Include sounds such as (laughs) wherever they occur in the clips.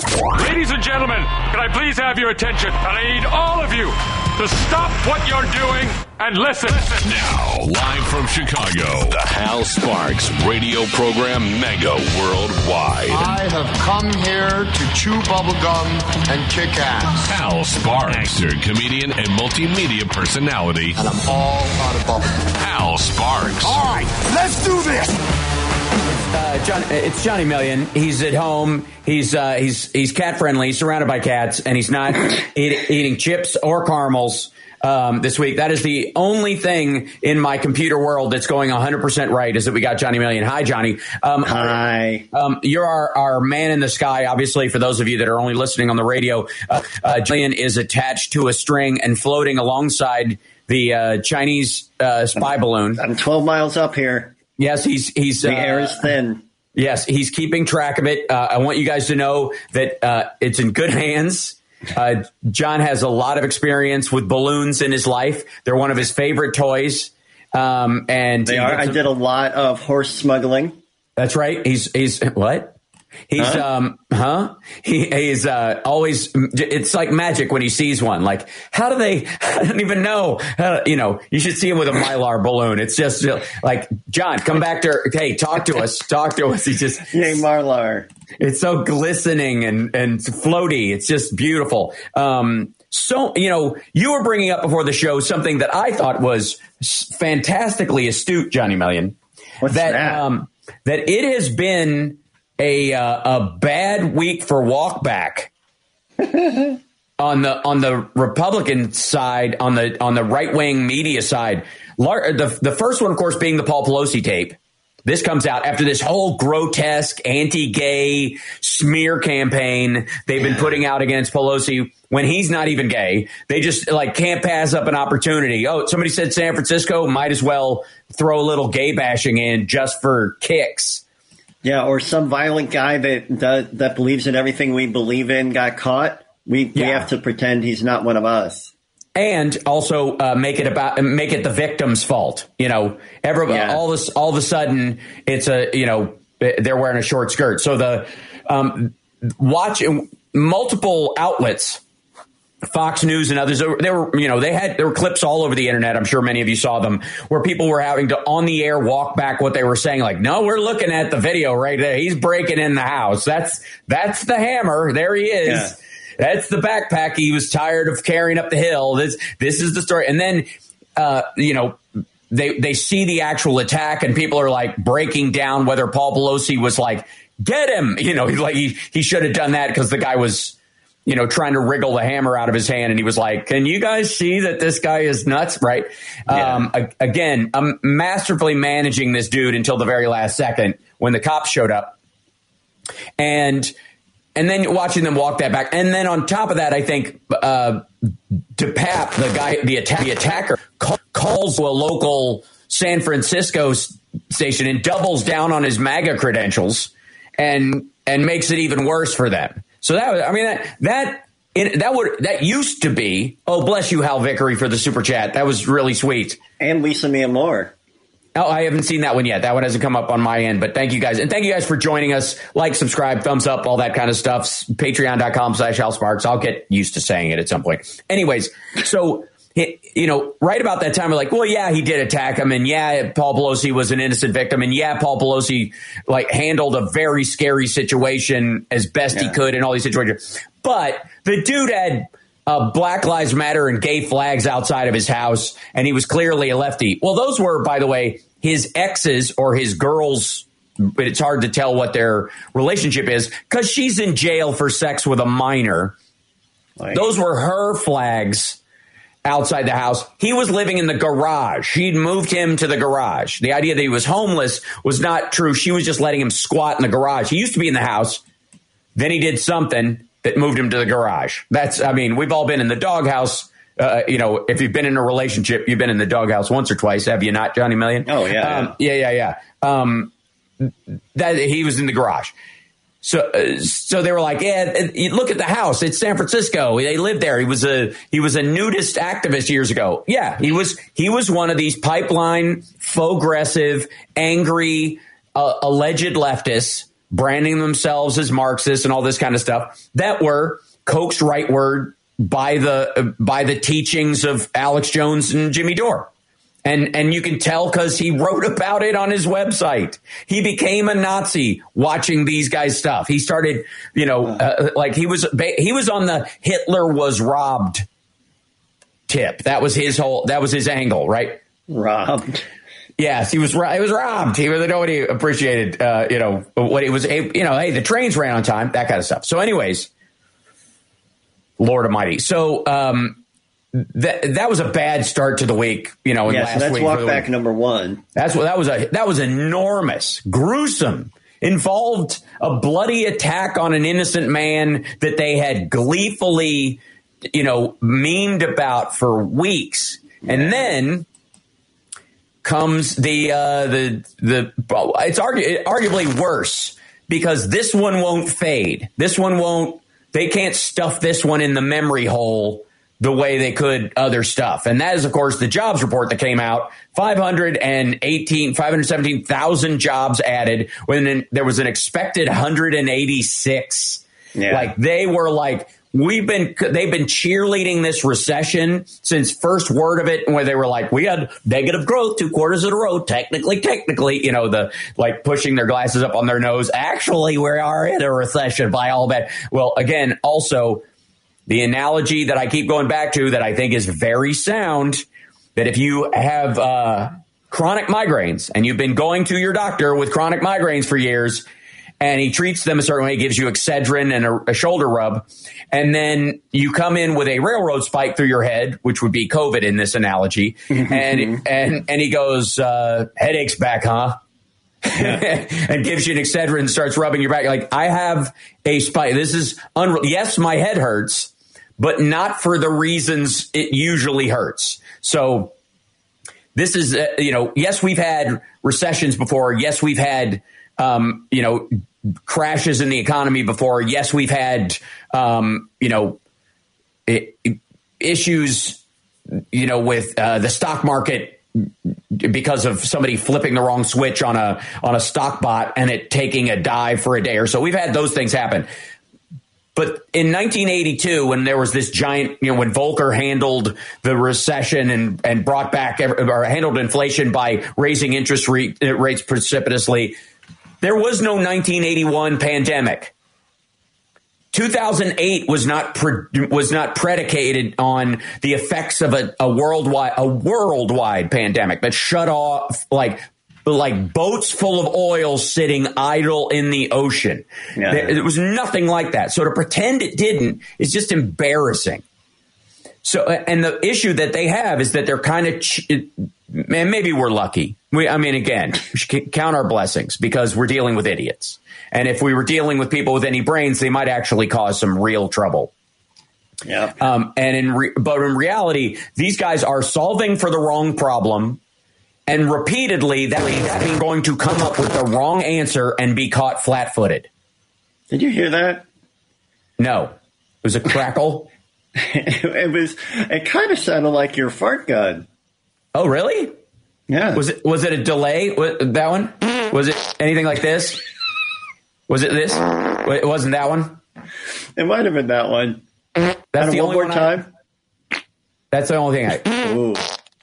Ladies and gentlemen, can I please have your attention? And I need all of you to stop what you're doing and listen. Now, live from Chicago, the Hal Sparks radio program Mega Worldwide. I have come here to chew bubblegum and kick ass. Hal Sparks, actor, comedian, and multimedia personality. And I'm all out of bubblegum. Hal Sparks. All right, let's do this. Uh, John, it's Johnny Million. He's at home. He's uh, he's he's cat friendly, He's surrounded by cats, and he's not (coughs) eat, eating chips or caramels um, this week. That is the only thing in my computer world that's going 100% right is that we got Johnny Million. Hi, Johnny. Um, Hi. Um, you're our, our man in the sky. Obviously, for those of you that are only listening on the radio, uh, uh, Million is attached to a string and floating alongside the uh, Chinese uh, spy balloon. I'm 12 miles up here. Yes, he's he's the uh, air is thin. Yes, he's keeping track of it. Uh, I want you guys to know that uh, it's in good hands. Uh, John has a lot of experience with balloons in his life. They're one of his favorite toys. Um, and they are. I did a lot of horse smuggling. That's right. He's he's what? He's huh? um huh? He, he's uh always it's like magic when he sees one. Like how do they (laughs) I don't even know. How, you know, you should see him with a mylar balloon. It's just like John, come back to hey, talk to us. Talk to us. He just (laughs) Yay Mylar. It's so glistening and and floaty. It's just beautiful. Um so you know, you were bringing up before the show something that I thought was fantastically astute, Johnny Million. What's that, that? um that it has been a uh, a bad week for walkback (laughs) on the on the Republican side, on the on the right wing media side. The the first one, of course, being the Paul Pelosi tape. This comes out after this whole grotesque anti-gay smear campaign they've been putting out against Pelosi when he's not even gay. They just like can't pass up an opportunity. Oh, somebody said San Francisco might as well throw a little gay bashing in just for kicks. Yeah, or some violent guy that that, that believes in everything we believe in got caught. We yeah. we have to pretend he's not one of us. And also uh, make it about make it the victim's fault. You know, everybody yeah. all this all of a sudden it's a you know they're wearing a short skirt. So the um, watch multiple outlets Fox News and others, there were, you know, they had, there were clips all over the internet. I'm sure many of you saw them where people were having to on the air walk back what they were saying. Like, no, we're looking at the video right there. He's breaking in the house. That's, that's the hammer. There he is. Yeah. That's the backpack. He was tired of carrying up the hill. This, this is the story. And then, uh, you know, they, they see the actual attack and people are like breaking down whether Paul Pelosi was like, get him, you know, he's like, he, he should have done that because the guy was, you know, trying to wriggle the hammer out of his hand. And he was like, can you guys see that this guy is nuts? Right. Yeah. Um, again, I'm masterfully managing this dude until the very last second when the cops showed up. And, and then watching them walk that back. And then on top of that, I think, uh, DePape, the guy, the, attack, the attacker calls a local San Francisco station and doubles down on his MAGA credentials and, and makes it even worse for them. So that was, I mean, that, that, it, that would, that used to be, oh, bless you, Hal Vickery for the super chat. That was really sweet. And Lisa Mia Moore. Oh, I haven't seen that one yet. That one hasn't come up on my end, but thank you guys. And thank you guys for joining us. Like, subscribe, thumbs up, all that kind of stuff. Patreon.com slash Hal Sparks. I'll get used to saying it at some point. Anyways, so you know, right about that time, we're like, well, yeah, he did attack him, and yeah, Paul Pelosi was an innocent victim, and yeah, Paul Pelosi like handled a very scary situation as best yeah. he could in all these situations. But the dude had uh, Black Lives Matter and gay flags outside of his house, and he was clearly a lefty. Well, those were, by the way, his exes or his girls. But it's hard to tell what their relationship is because she's in jail for sex with a minor. Right. Those were her flags outside the house. He was living in the garage. She'd moved him to the garage. The idea that he was homeless was not true. She was just letting him squat in the garage. He used to be in the house. Then he did something that moved him to the garage. That's, I mean, we've all been in the doghouse. Uh, you know, if you've been in a relationship, you've been in the doghouse once or twice, have you not, Johnny Million? Oh yeah, um, yeah, yeah, yeah. Um, that he was in the garage. So, uh, so they were like, yeah, look at the house. It's San Francisco. They lived there. He was a, he was a nudist activist years ago. Yeah, he was, he was one of these pipeline, faux aggressive, angry, uh, alleged leftists branding themselves as Marxists and all this kind of stuff that were coaxed rightward by the by the teachings of Alex Jones and Jimmy Dore. And and you can tell because he wrote about it on his website. He became a Nazi watching these guys' stuff. He started, you know, uh, like he was he was on the Hitler was robbed tip. That was his whole. That was his angle, right? Robbed. Yes, he was. He was robbed. He really nobody appreciated, uh, you know, what he was. You know, hey, the trains ran on time, that kind of stuff. So, anyways, Lord Almighty. So, um, that that was a bad start to the week. You know, yeah, so that's walk back number one. That's what that was a that was enormous, gruesome, involved a bloody attack on an innocent man that they had gleefully, you know, memed about for weeks, yeah. and then comes the uh, the the it's argu- arguably worse because this one won't fade. This one won't. They can't stuff this one in the memory hole the way they could other stuff. And that is, of course, the jobs report that came out 518, 517,000 jobs added when there was an expected 186. Yeah. Like they were like, we've been they've been cheerleading this recession since first word of it where they were like we had negative growth two quarters in a row technically technically you know the like pushing their glasses up on their nose actually we are in a recession by all that well again also the analogy that i keep going back to that i think is very sound that if you have uh, chronic migraines and you've been going to your doctor with chronic migraines for years and he treats them a certain way, gives you Excedrin and a, a, shoulder rub, and then you come in with a railroad spike through your head, which would be COVID in this analogy, (laughs) and and and he goes, uh, headaches back, huh? (laughs) and gives you an Excedrin and starts rubbing your back. Like I have a spike. This is unreal. Yes, my head hurts, but not for the reasons it usually hurts. So this is, uh, you know, yes, we've had recessions before. Yes, we've had, um, you know, crashes in the economy before. Yes, we've had, um, you know, it, issues, you know, with uh, the stock market because of somebody flipping the wrong switch on a on a stock bot and it taking a dive for a day or so. We've had those things happen. But in 1982, when there was this giant, you know, when Volcker handled the recession and, and brought back or handled inflation by raising interest rates precipitously, there was no 1981 pandemic. 2008 was not pre- was not predicated on the effects of a, a worldwide a worldwide pandemic that shut off like like boats full of oil sitting idle in the ocean. Yeah. There, it was nothing like that. So to pretend it didn't is just embarrassing. So and the issue that they have is that they're kind of ch- and maybe we're lucky. We, I mean, again, we should count our blessings because we're dealing with idiots. And if we were dealing with people with any brains, they might actually cause some real trouble. Yeah. Um, and in re- but in reality, these guys are solving for the wrong problem, and repeatedly that means going to come up with the wrong answer and be caught flat-footed. Did you hear that? No, it was a crackle. (laughs) it was. It kind of sounded like your fart gun. Oh, really? Yeah. Was it was it a delay? That one? Was it anything like this? Was it this? It wasn't that one. It might have been that one. That's the only one more time. I, that's the only thing I. Ooh.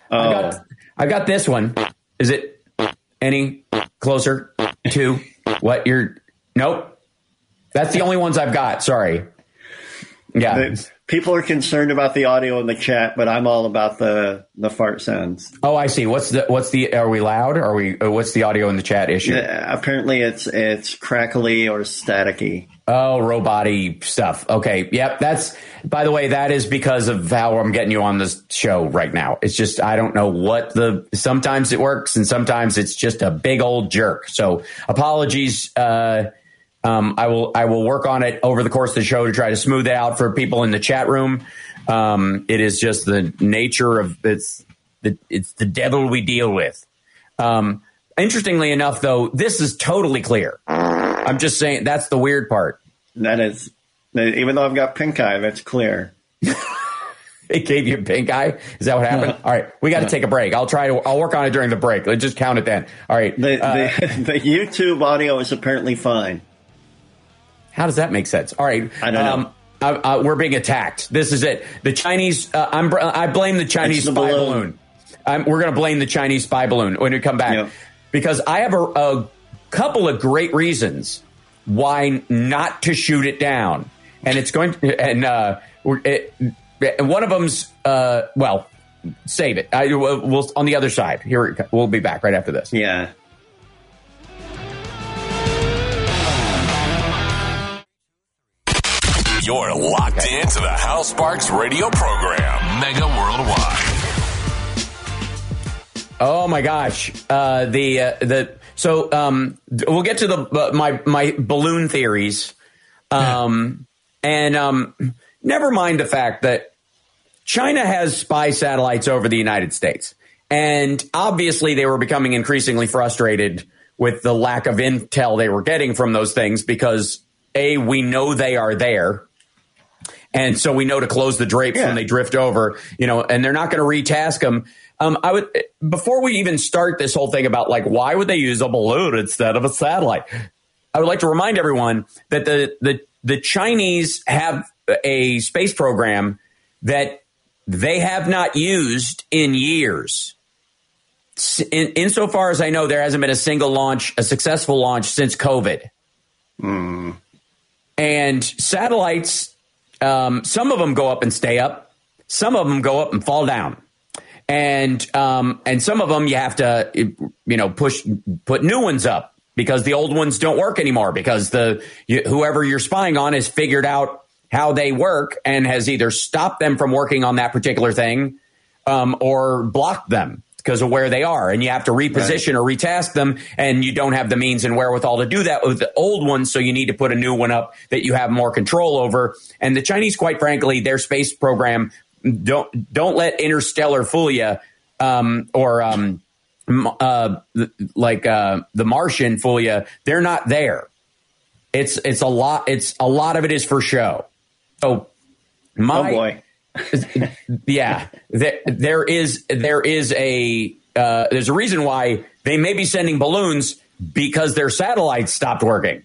Oh. I got, oh. I got this one. Is it any closer to what you're? Nope. That's the only ones I've got. Sorry. Yeah. People are concerned about the audio in the chat, but I'm all about the the fart sounds. Oh, I see. What's the what's the are we loud? Are we uh, what's the audio in the chat issue? Uh, apparently, it's it's crackly or staticky. Oh, roboty stuff. Okay. Yep. That's, by the way, that is because of how I'm getting you on this show right now. It's just, I don't know what the, sometimes it works and sometimes it's just a big old jerk. So apologies. Uh, um, I will I will work on it over the course of the show to try to smooth it out for people in the chat room. Um, it is just the nature of it's the it's the devil we deal with. Um, interestingly enough, though, this is totally clear. I'm just saying that's the weird part. That is, even though I've got pink eye, that's clear. (laughs) it gave you pink eye. Is that what happened? All right, we got to take a break. I'll try to. I'll work on it during the break. Let's just count it then. All right. The, uh, the, (laughs) the YouTube audio is apparently fine. How does that make sense? All right. I don't um, know. Uh, uh, we're being attacked. This is it. The Chinese. Uh, I'm. I blame the Chinese the spy balloon. balloon. we're going to blame the Chinese spy balloon when we come back yep. because I have a, a couple of great reasons why not to shoot it down, and it's going to, and uh, it, one of them's uh, well, save it. I, we'll, we'll on the other side. Here we'll be back right after this. Yeah. You're locked okay. into the Hal Sparks radio program, Mega Worldwide. Oh my gosh, uh, the uh, the so um, we'll get to the uh, my my balloon theories, um, and um, never mind the fact that China has spy satellites over the United States, and obviously they were becoming increasingly frustrated with the lack of intel they were getting from those things because a we know they are there. And so we know to close the drapes yeah. when they drift over, you know, and they're not going to retask them um, I would before we even start this whole thing about like why would they use a balloon instead of a satellite? I would like to remind everyone that the the the Chinese have a space program that they have not used in years. In, insofar as I know, there hasn't been a single launch, a successful launch since COVID. Mm. And satellites, um, some of them go up and stay up, some of them go up and fall down. And um, and some of them you have to you know push put new ones up because the old ones don't work anymore because the you, whoever you're spying on has figured out how they work and has either stopped them from working on that particular thing um, or blocked them because of where they are and you have to reposition right. or retask them and you don't have the means and wherewithal to do that with the old ones so you need to put a new one up that you have more control over and the chinese quite frankly their space program don't don't let Interstellar fool you, um, or um, uh, like uh, the Martian fool you. They're not there. It's it's a lot. It's a lot of it is for show. So my, oh boy, yeah, there, there is there is a uh, there's a reason why they may be sending balloons because their satellites stopped working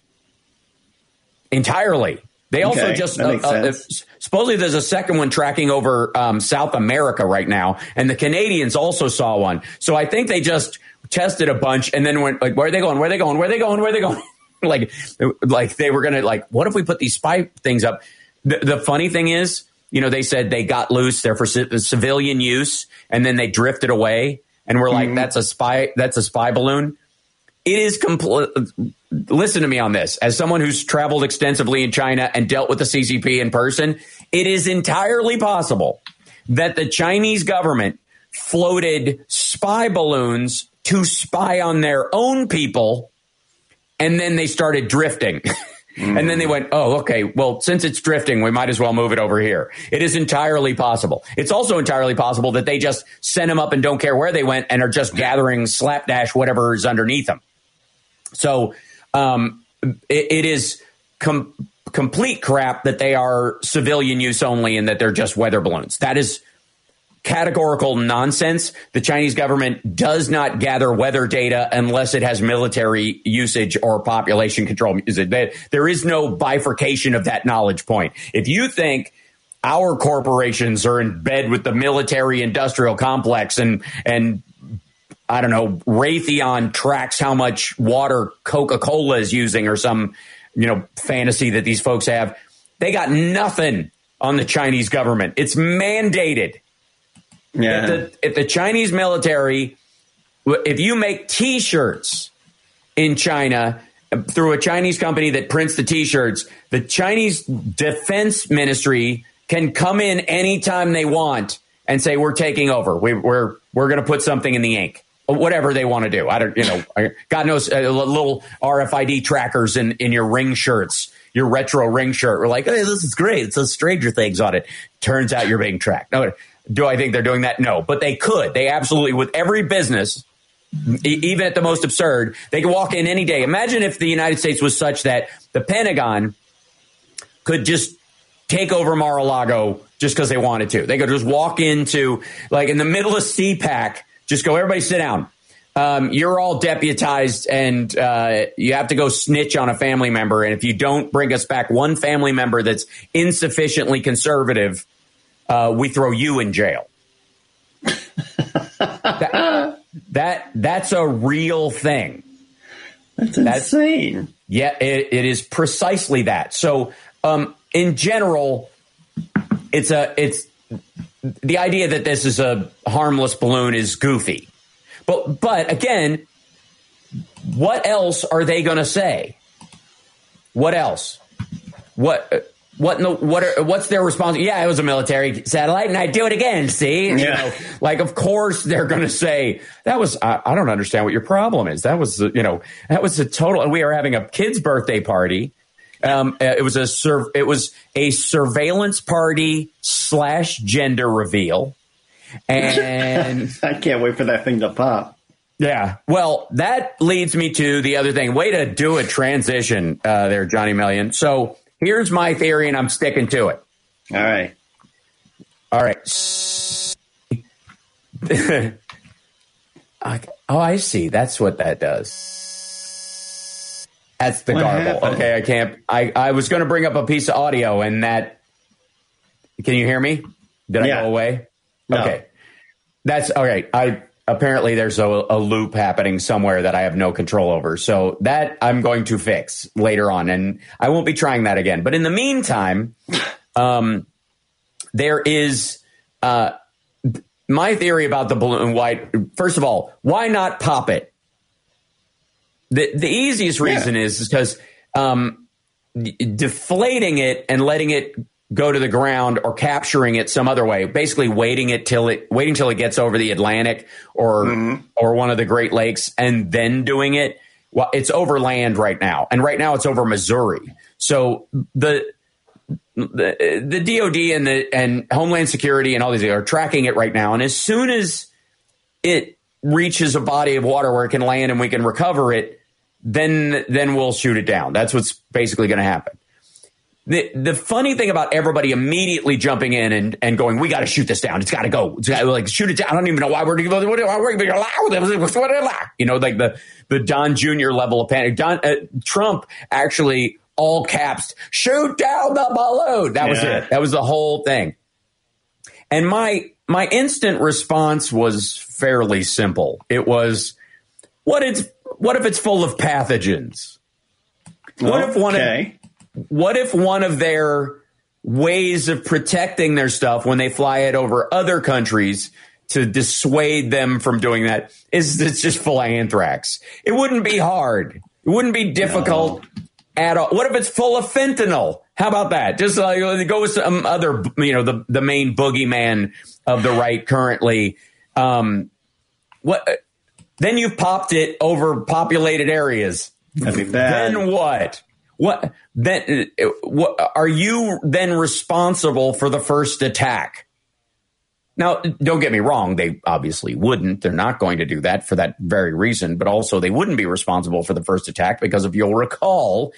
entirely. They also okay, just uh, uh, supposedly there's a second one tracking over um, South America right now, and the Canadians also saw one. So I think they just tested a bunch and then went like, "Where are they going? Where are they going? Where are they going? Where are they going?" (laughs) like, like they were gonna like, "What if we put these spy things up?" The, the funny thing is, you know, they said they got loose. They're for c- civilian use, and then they drifted away, and we're like, mm-hmm. "That's a spy. That's a spy balloon." It is complete listen to me on this. As someone who's traveled extensively in China and dealt with the CCP in person, it is entirely possible that the Chinese government floated spy balloons to spy on their own people and then they started drifting. (laughs) Mm. And then they went, oh, okay, well, since it's drifting, we might as well move it over here. It is entirely possible. It's also entirely possible that they just send them up and don't care where they went and are just gathering slapdash whatever is underneath them. So um, it, it is com- complete crap that they are civilian use only and that they're just weather balloons. That is categorical nonsense. The Chinese government does not gather weather data unless it has military usage or population control. There is no bifurcation of that knowledge point. If you think our corporations are in bed with the military industrial complex and and I don't know, Raytheon tracks how much water Coca Cola is using or some, you know, fantasy that these folks have. They got nothing on the Chinese government. It's mandated. Yeah. If the, if the Chinese military, if you make t shirts in China, through a Chinese company that prints the t-shirts, the Chinese defense ministry can come in anytime they want and say, we're taking over. We, we're, we're going to put something in the ink whatever they want to do. I don't, you know, God knows, uh, little RFID trackers in, in your ring shirts, your retro ring shirt. We're like, hey, this is great. It says Stranger Things on it. Turns out you're being tracked. No, do I think they're doing that? No, but they could. They absolutely, with every business, even at the most absurd, they could walk in any day. Imagine if the United States was such that the Pentagon could just take over Mar-a-Lago just because they wanted to. They could just walk into, like, in the middle of CPAC just go, everybody sit down. um, you're all deputized and uh, you have to go snitch on a family member. And if you don't bring us back one family member that's insufficiently conservative, uh, we throw you in jail. that, (laughs) that, that's a real thing. That's insane. That's, yeah, it, it is precisely that. So, um, in general, it's a it's the idea that this is a harmless balloon is goofy. But but again, what else are they going to say? What else? What what in the, what are, what's their response? Yeah, it was a military satellite, and I do it again. See, yeah. you know, like of course they're going to say that was. I, I, don't understand what your problem is. That was you know that was a total. We are having a kid's birthday party. Um, uh, it was a sur- it was a surveillance party slash gender reveal. And (laughs) I can't wait for that thing to pop. Yeah. Well, that leads me to the other thing. Way to do a transition uh, there, Johnny Million. So here's my theory, and I'm sticking to it. All right. All right. (laughs) oh, I see. That's what that does. That's the what garble. Happened? Okay, I can't. I, I was going to bring up a piece of audio, and that. Can you hear me? Did yeah. I go away? No. Okay. That's all right. I apparently there's a, a, loop happening somewhere that I have no control over. So that I'm going to fix later on, and I won't be trying that again. But in the meantime, um, there is uh, my theory about the balloon white. First of all, why not pop it? The the easiest reason yeah. is because um, deflating it and letting it go to the ground or capturing it some other way. Basically, waiting it till it waiting till it gets over the Atlantic or mm-hmm. or one of the Great Lakes and then doing it. Well, it's over land right now, and right now it's over Missouri. So the the, the DoD and the and Homeland Security and all these are tracking it right now. And as soon as it reaches a body of water where it can land and we can recover it, then then we'll shoot it down. That's what's basically going to happen. The the funny thing about everybody immediately jumping in and, and going, we got to shoot this down. It's got to go. It's gotta, like shoot it down. I don't even know why we're why we're you know like the the Don Jr. level of panic. Don uh, Trump actually all caps shoot down the balloon. That was it. That was the whole thing. And my my instant response was fairly simple. It was what it's what if it's full of pathogens? What okay. if one of what if one of their ways of protecting their stuff when they fly it over other countries to dissuade them from doing that is it's just full of anthrax? It wouldn't be hard. It wouldn't be difficult no. at all. What if it's full of fentanyl? How about that? Just uh, go with some other, you know, the, the main boogeyman of the right currently. Um, what? Then you've popped it over populated areas. That'd be bad. Then what? What then? What are you then responsible for the first attack? Now, don't get me wrong; they obviously wouldn't. They're not going to do that for that very reason. But also, they wouldn't be responsible for the first attack because, if you'll recall,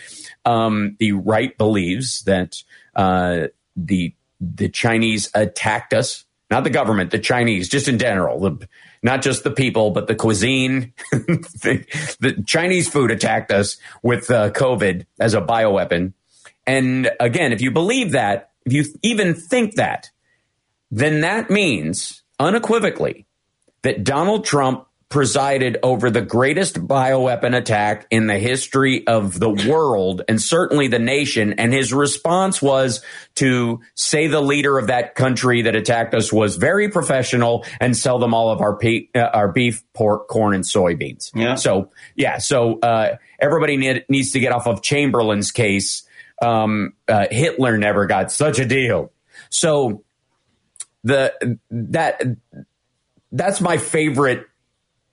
um, the right believes that uh, the the Chinese attacked us, not the government, the Chinese, just in general. The not just the people, but the cuisine. (laughs) the, the, Chinese food attacked us with uh, COVID as a bioweapon. And again, if you believe that, if you even think that, then that means unequivocally that Donald Trump presided over the greatest bioweapon attack in the history of the world and certainly the nation. And his response was to say the leader of that country that attacked us was very professional and sell them all of our, pe- uh, our beef, pork, corn, and soybeans. Yeah. So, yeah. So, uh, everybody need, needs to get off of Chamberlain's case. Um, uh, Hitler never got such a deal. So, the, that, that's my favorite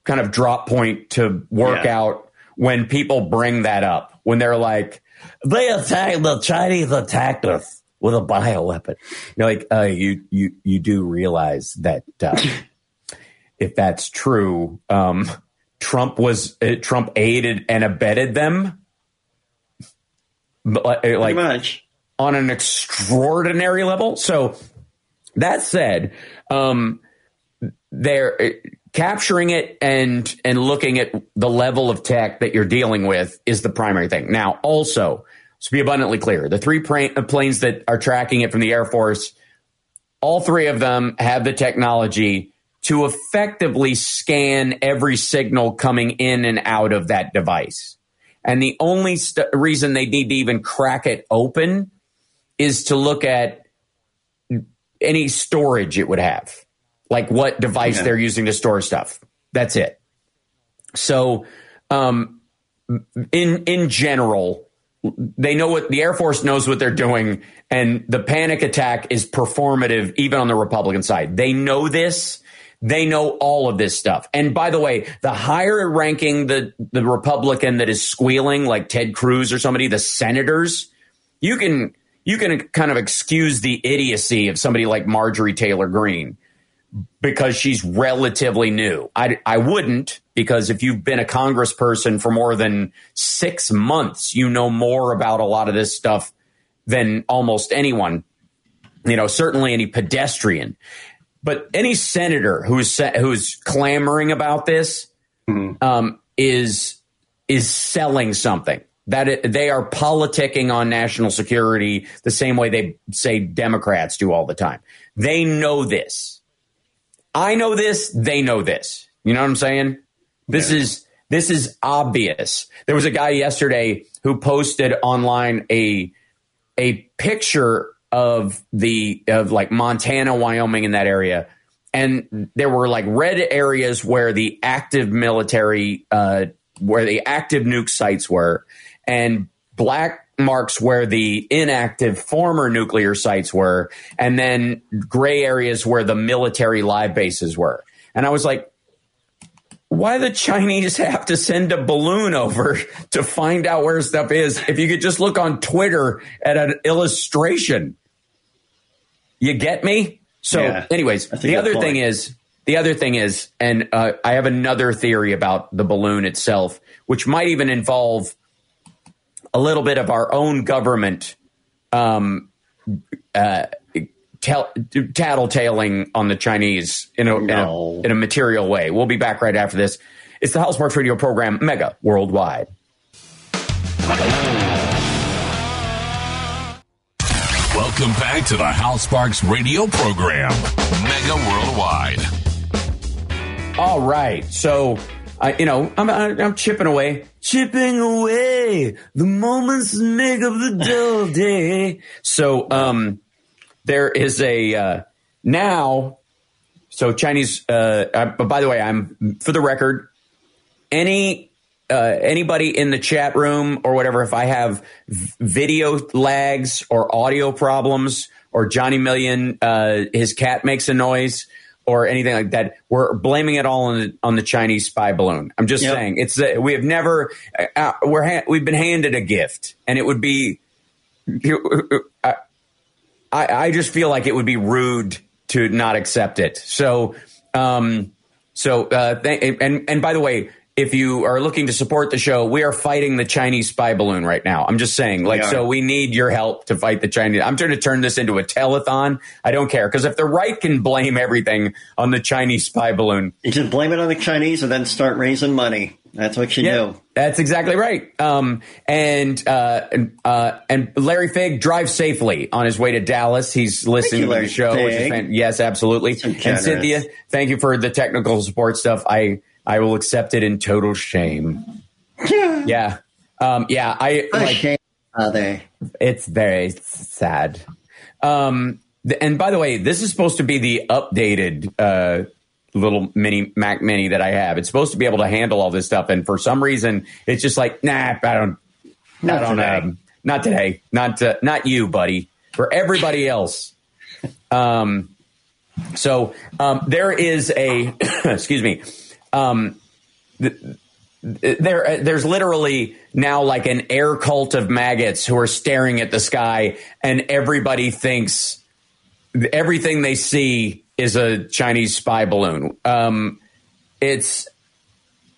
kind of drop point to work yeah. out when people bring that up. When they're like, they attacked the Chinese attacked us with a bioweapon. You're like, uh, you you you do realize that uh, (laughs) if that's true, um, Trump was uh, Trump aided and abetted them. Like much. on an extraordinary level. So that said, um, there capturing it and and looking at the level of tech that you're dealing with is the primary thing. Now, also, to be abundantly clear, the three uh, planes that are tracking it from the Air Force, all three of them have the technology to effectively scan every signal coming in and out of that device. And the only st- reason they need to even crack it open is to look at any storage it would have, like what device yeah. they're using to store stuff. That's it. So, um, in in general, they know what the Air Force knows what they're doing, and the panic attack is performative, even on the Republican side. They know this. They know all of this stuff. And by the way, the higher ranking the, the Republican that is squealing, like Ted Cruz or somebody, the senators, you can you can kind of excuse the idiocy of somebody like Marjorie Taylor Greene because she's relatively new. I, I wouldn't because if you've been a congressperson for more than six months, you know more about a lot of this stuff than almost anyone. You know, certainly any pedestrian, but any senator who's who's clamoring about this mm-hmm. um, is is selling something that it, they are politicking on national security the same way they say Democrats do all the time. They know this I know this, they know this. You know what I'm saying? This yeah. is this is obvious. There was a guy yesterday who posted online a a picture of the of like Montana, Wyoming in that area. And there were like red areas where the active military uh where the active nuke sites were and black marks where the inactive former nuclear sites were, and then gray areas where the military live bases were. And I was like, why the Chinese have to send a balloon over to find out where stuff is if you could just look on Twitter at an illustration? You get me? So, yeah, anyways, the other point. thing is, the other thing is, and uh, I have another theory about the balloon itself, which might even involve a little bit of our own government um, uh, tell, tattletaling on the Chinese in a, no. in a, in a material way. We'll be back right after this. It's the Hal Sparks Radio program, Mega Worldwide. Welcome back to the Hal Sparks Radio program, Mega Worldwide. All right. So I, you know, I'm, I'm chipping away, chipping away. The moments make of the dull (laughs) day. So, um, there is a, uh, now, so Chinese, uh, I, by the way, I'm, for the record, any, uh, anybody in the chat room or whatever, if I have video lags or audio problems or Johnny Million, uh, his cat makes a noise, or anything like that. We're blaming it all on the, on the Chinese spy balloon. I'm just yep. saying it's uh, we have never uh, uh we're ha- we've been handed a gift, and it would be. I, I just feel like it would be rude to not accept it. So, um, so uh, th- and and by the way, if you are looking to support the show, we are fighting the Chinese spy balloon right now. I'm just saying, like, so we need your help to fight the Chinese. I'm trying to turn this into a telethon. I don't care because if the right can blame everything on the Chinese spy balloon, you just blame it on the Chinese and then start raising money. That's what you yeah, do. That's exactly right. Um, and uh, uh, and Larry Fig drives safely on his way to Dallas. He's listening you, to the show. Which is fan- yes, absolutely. And Cynthia, thank you for the technical support stuff. I I will accept it in total shame. (laughs) yeah. Um, yeah. I like, shame they? It's very sad. Um, and by the way, this is supposed to be the updated uh, little mini Mac Mini that I have. It's supposed to be able to handle all this stuff, and for some reason, it's just like, nah, I don't, not I don't, today. Um, not today, not uh, not you, buddy. For everybody else. Um, so um, there is a (coughs) excuse me um, there there's literally now like an air cult of maggots who are staring at the sky and everybody thinks everything they see is a Chinese spy balloon. Um, it's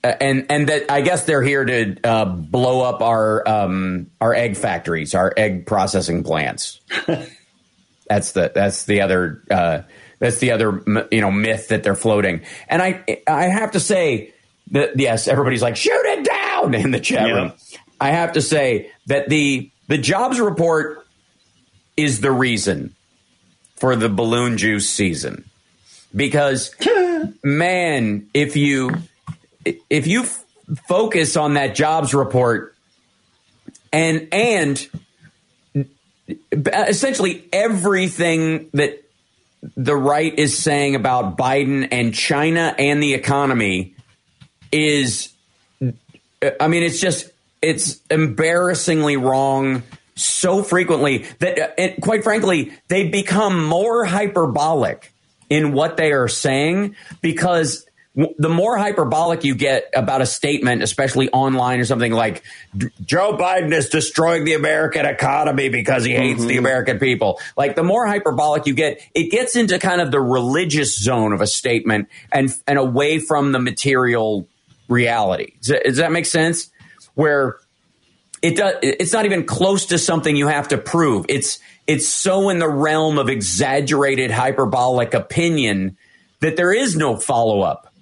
and and that I guess they're here to uh, blow up our um, our egg factories, our egg processing plants. (laughs) that's the that's the other uh, That's the other you know myth that they're floating. And I I have to say that yes, everybody's like shoot it down (laughs) in the chat yeah. room. I have to say that the the jobs report is the reason for the balloon juice season because (laughs) man, if you if you f- focus on that jobs report and and essentially everything that the right is saying about Biden and China and the economy is I mean it's just it's embarrassingly wrong so frequently that uh, and quite frankly they become more hyperbolic in what they are saying because the more hyperbolic you get about a statement, especially online or something like Joe Biden is destroying the American economy because he hates mm-hmm. the American people. Like the more hyperbolic you get, it gets into kind of the religious zone of a statement and and away from the material reality. Does, does that make sense? Where it does, it's not even close to something you have to prove. It's it's so in the realm of exaggerated hyperbolic opinion that there is no follow up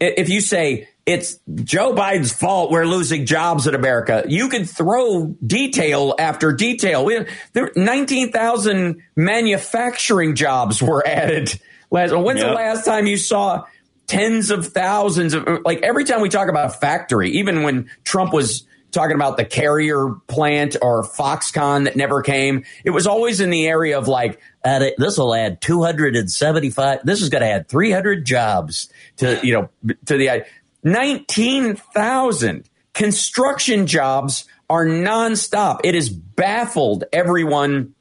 if you say it's Joe Biden's fault we're losing jobs in America, you could throw detail after detail. We, there, 19,000 manufacturing jobs were (laughs) added last. When's yep. the last time you saw tens of thousands of like every time we talk about a factory, even when Trump was talking about the carrier plant or Foxconn that never came, it was always in the area of like, this will add 275, this is going to add 300 jobs to, you know, to the 19,000 construction jobs are nonstop. It has baffled everyone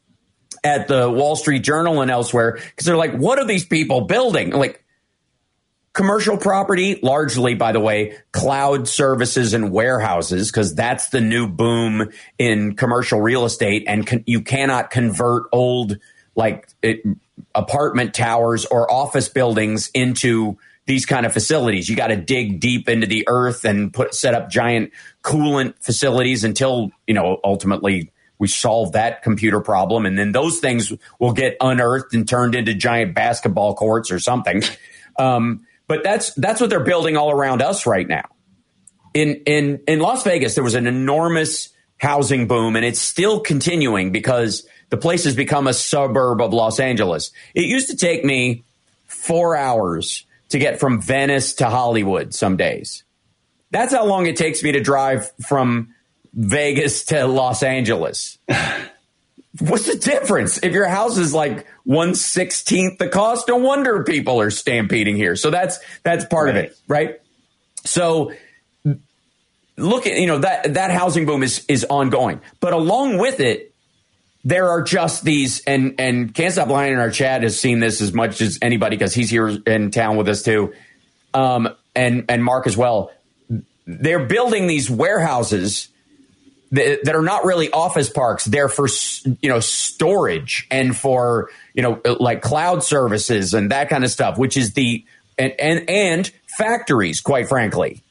at the Wall Street Journal and elsewhere because they're like, what are these people building? Like, commercial property, largely, by the way, cloud services and warehouses, because that's the new boom in commercial real estate. And con- you cannot convert old, like, it, apartment towers or office buildings into these kind of facilities. You got to dig deep into the earth and put set up giant coolant facilities until you know ultimately we solve that computer problem, and then those things will get unearthed and turned into giant basketball courts or something. Um, but that's that's what they're building all around us right now. In in in Las Vegas, there was an enormous housing boom, and it's still continuing because the place has become a suburb of Los Angeles. It used to take me four hours to get from Venice to Hollywood some days. That's how long it takes me to drive from Vegas to Los Angeles. (laughs) What's the difference? If your house is like one sixteenth the cost, no wonder people are stampeding here. So that's that's part right. of it, right? So look at you know that that housing boom is is ongoing, but along with it, there are just these and and can't stop lying in our chat has seen this as much as anybody because he's here in town with us too, um, and and Mark as well. They're building these warehouses that, are not really office parks. They're for you know storage and for you know uh, like cloud services and that kind of stuff, which is the and and, and factories, quite frankly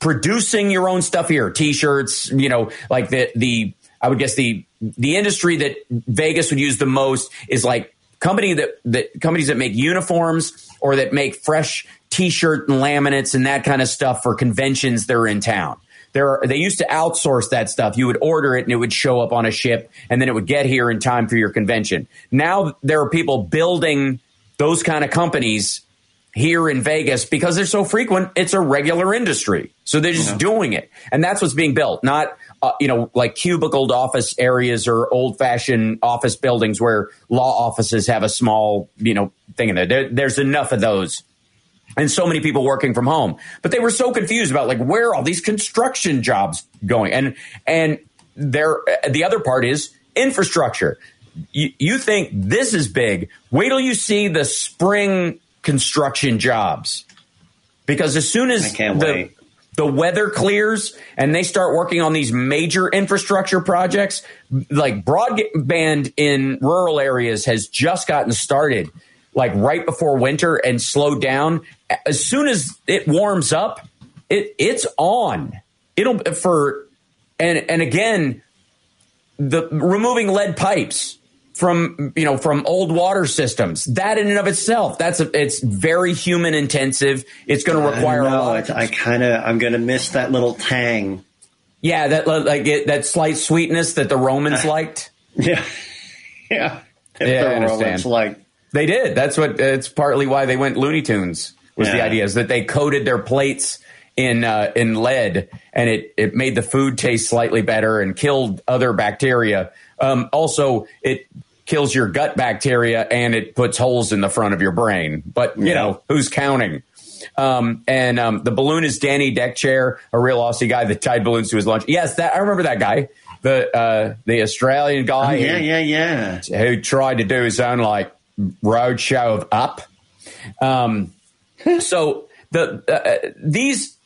producing your own stuff here t-shirts you know like the the I would guess the the industry that Vegas would use the most is like company that that companies that make uniforms or that make fresh T-shirt and laminates and that kind of stuff for conventions that are in town. There, they used to outsource that stuff. You would order it and it would show up on a ship, and then it would get here in time for your convention. Now there are people building those kind of companies here in Vegas because they're so frequent. It's a regular industry, so they're just yeah. doing it, and that's what's being built. Not uh, you know, like cubicled office areas or old fashioned office buildings where law offices have a small, you know, thing in there. there. There's enough of those. And so many people working from home, but they were so confused about like where are all these construction jobs going? And and there, the other part is infrastructure. You, you think this is big? Wait till you see the spring construction jobs, because as soon as the wait the weather clears and they start working on these major infrastructure projects, like broadband in rural areas has just gotten started, like right before winter and slowed down. As soon as it warms up, it it's on. It'll for and and again, the removing lead pipes from you know from old water systems. That in and of itself, that's a, it's very human intensive. It's going to require I a lot. I kind of I'm going to miss that little tang. Yeah, that like it, that slight sweetness that the Romans (laughs) liked. Yeah, yeah, Yeah, the. Romans like They did. That's what. It's partly why they went Looney Tunes. Was the idea is that they coated their plates in uh, in lead, and it it made the food taste slightly better and killed other bacteria. Um, also, it kills your gut bacteria and it puts holes in the front of your brain. But you Yeah. know who's counting? Um, and um, the balloon is Danny Deckchair, a real Aussie guy that tied balloons to his lunch. Yes, that I remember that guy, the uh, the Australian guy. who- yeah, yeah, yeah. who tried to do his own like road show of up. Um, so the uh, these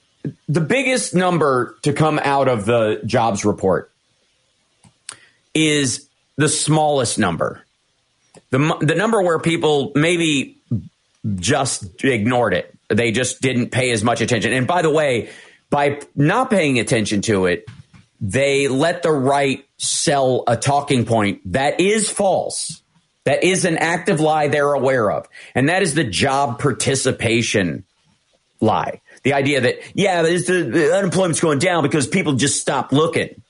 the biggest number to come out of the jobs report is the smallest number. The the number where people maybe just ignored it. They just didn't pay as much attention. And by the way, by not paying attention to it, they let the right sell a talking point that is false. That is an active lie they're aware of. And that is the job participation lie. The idea that, yeah, the, uh, the unemployment's going down because people just stop looking.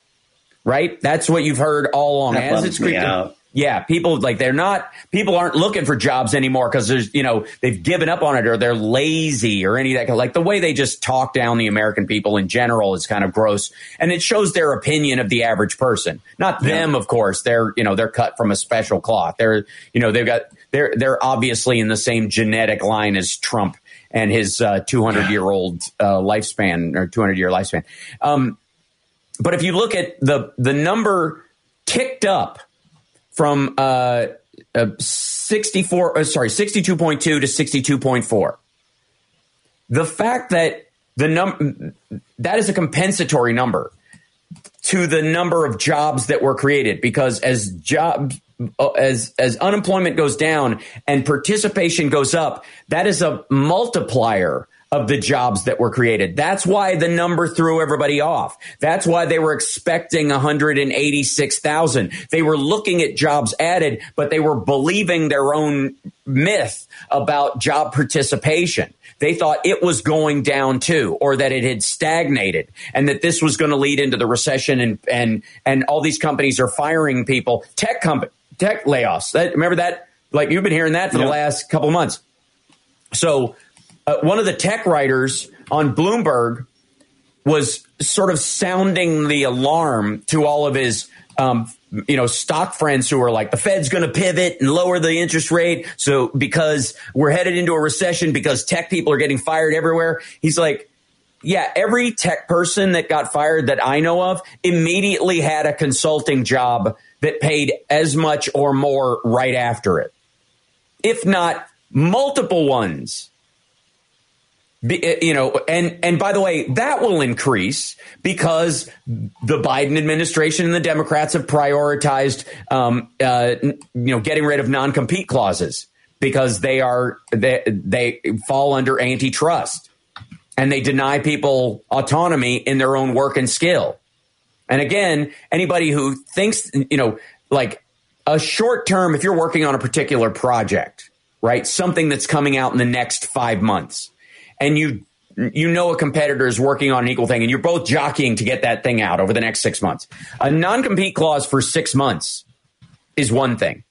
Right? That's what you've heard all along. That As it's creeping- out. Yeah, people like they're not people aren't looking for jobs anymore because there's you know they've given up on it or they're lazy or any of that like the way they just talk down the American people in general is kind of gross and it shows their opinion of the average person. Not them, of course. They're you know they're cut from a special cloth. They're you know they've got they're they're obviously in the same genetic line as Trump and his uh, 200 year old uh, lifespan or 200 year lifespan. Um, but if you look at the the number ticked up from uh, uh, 64 uh, sorry 62.2 to 62.4 the fact that the num that is a compensatory number to the number of jobs that were created because as job uh, as as unemployment goes down and participation goes up that is a multiplier of the jobs that were created that's why the number threw everybody off that's why they were expecting 186,000 they were looking at jobs added but they were believing their own myth about job participation they thought it was going down too, or that it had stagnated, and that this was going to lead into the recession, and and and all these companies are firing people, tech company, tech layoffs. That, remember that? Like you've been hearing that for the last couple months. So, uh, one of the tech writers on Bloomberg was sort of sounding the alarm to all of his um, you know stock friends who are like the Fed's going to pivot and lower the interest rate so because we're headed into a recession because tech people are getting fired everywhere. He's like yeah every tech person that got fired that I know of immediately had a consulting job that paid as much or more right after it. If not multiple ones uh, you know, and and by the way, that will increase because the Biden administration and the Democrats have prioritized, um, uh, you know, getting rid of non-compete clauses because they are they they fall under antitrust and they deny people autonomy in their own work and skill. And again, anybody who thinks, you know, like a short term, if you're working on a particular project, right, something that's coming out in the next five months, and you you know a competitor is working on an equal thing, and you're both jockeying to get that thing out over the next six months. A non compete clause for six months is one thing.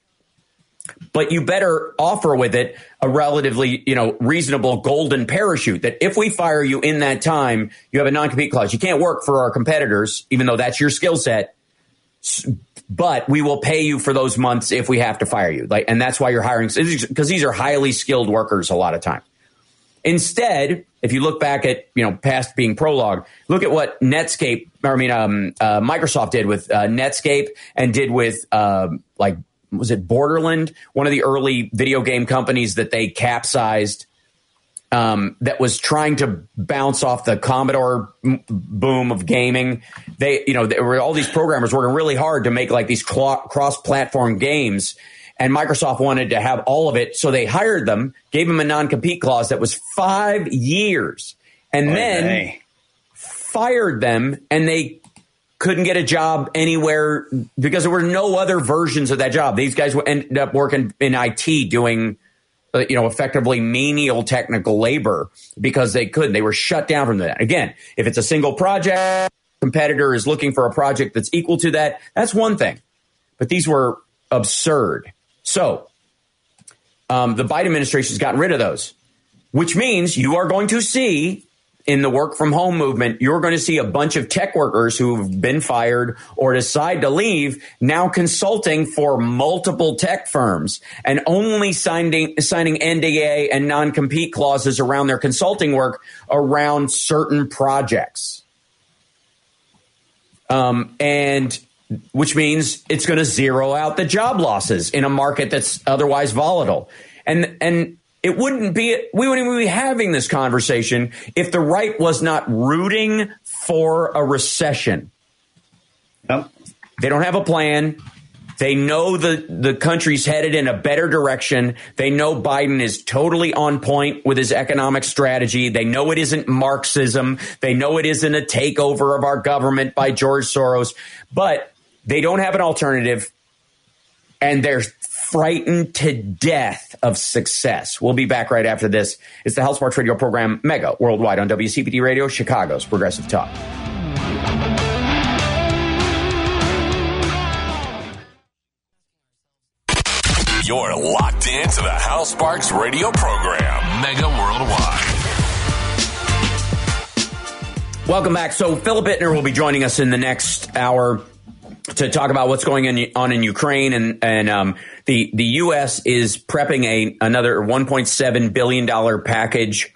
But you better offer with it a relatively, you know, reasonable golden parachute that if we fire you in that time, you have a non-compete clause. You can't work for our competitors, even though that's your skill set. But we will pay you for those months if we have to fire you. Like, and that's why you're hiring because these are highly skilled workers a lot of time. Instead, if you look back at you know past being prologue, look at what Netscape, or I mean um, uh, Microsoft did with uh, Netscape and did with um, like was it Borderland, one of the early video game companies that they capsized. Um, that was trying to bounce off the Commodore m- boom of gaming. They, you know, there were all these programmers working really hard to make like these clo- cross-platform games, and Microsoft wanted to have all of it, so they hired them, gave them a non-compete clause that was five years, and Oy then fired them, and they couldn't get a job anywhere because there were no other versions of that job. These guys ended up working in IT doing, uh, you know, effectively menial technical labor because they couldn't. They were shut down from that. Again, if it's a single project, competitor is looking for a project that's equal to that, that's one thing. But these were absurd. So um, the Biden administration has gotten rid of those, which means you are going to see in the work from home movement, you're going to see a bunch of tech workers who've been fired or decide to leave now consulting for multiple tech firms and only signing, signing NDA and non compete clauses around their consulting work around certain projects. Um, and which means it's going to zero out the job losses in a market that's otherwise volatile. And, and it wouldn't be, we wouldn't even be having this conversation if the right was not rooting for a recession. Yep. They don't have a plan. They know the, the country's headed in a better direction. They know Biden is totally on point with his economic strategy. They know it isn't Marxism. They know it isn't a takeover of our government by George Soros, but they don't have an alternative and they're frightened to death of success. We'll be back right after this. It's the Hal Sparks Radio program, Mega, worldwide on WCPT Radio, Chicago's Progressive Talk. You're locked into the Hal Sparks Radio program, Mega Worldwide. Welcome back. So, Philip Bittner will be joining us in the next hour to talk about what's going on in Ukraine and and um, the the U.S. is prepping a another 1.7 billion dollar package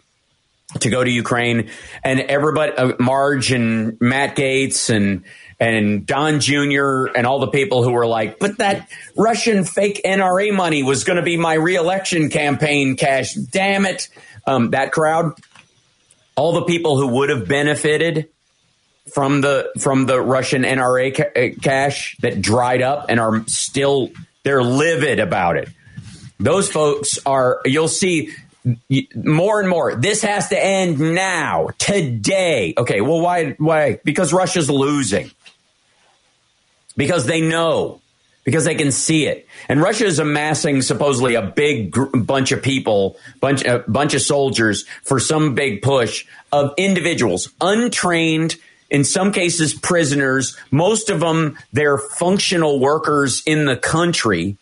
to go to Ukraine, and everybody, uh, Marge and Matt Gaetz and and Don Jr. and all the people who were like, but that Russian fake NRA money was going to be my reelection campaign cash. Damn it! Um, that crowd, all the people who would have benefited from the from the Russian NRA ca- uh, cash that dried up and are still they're livid about it. Those folks are you'll see more and more. This has to end now, today. Okay, well why why? Because Russia's losing. Because they know because they can see it. And Russia is amassing supposedly a big gr- bunch of people, bunch a bunch of soldiers for some big push of individuals untrained in some cases prisoners, most of them they're functional workers in the country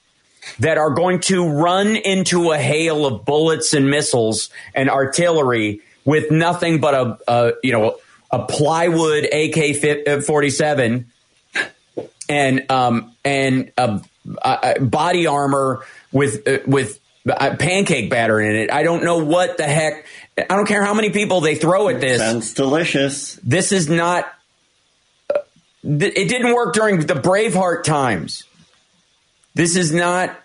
that are going to run into a hail of bullets and missiles and artillery with nothing but a, a you know a plywood AK forty seven and um and a, a, body armor with uh, with pancake batter in it. I don't know what the heck I don't care how many people they throw at this. Sounds delicious. This is not. Uh, it didn't work during the Braveheart times. This is not.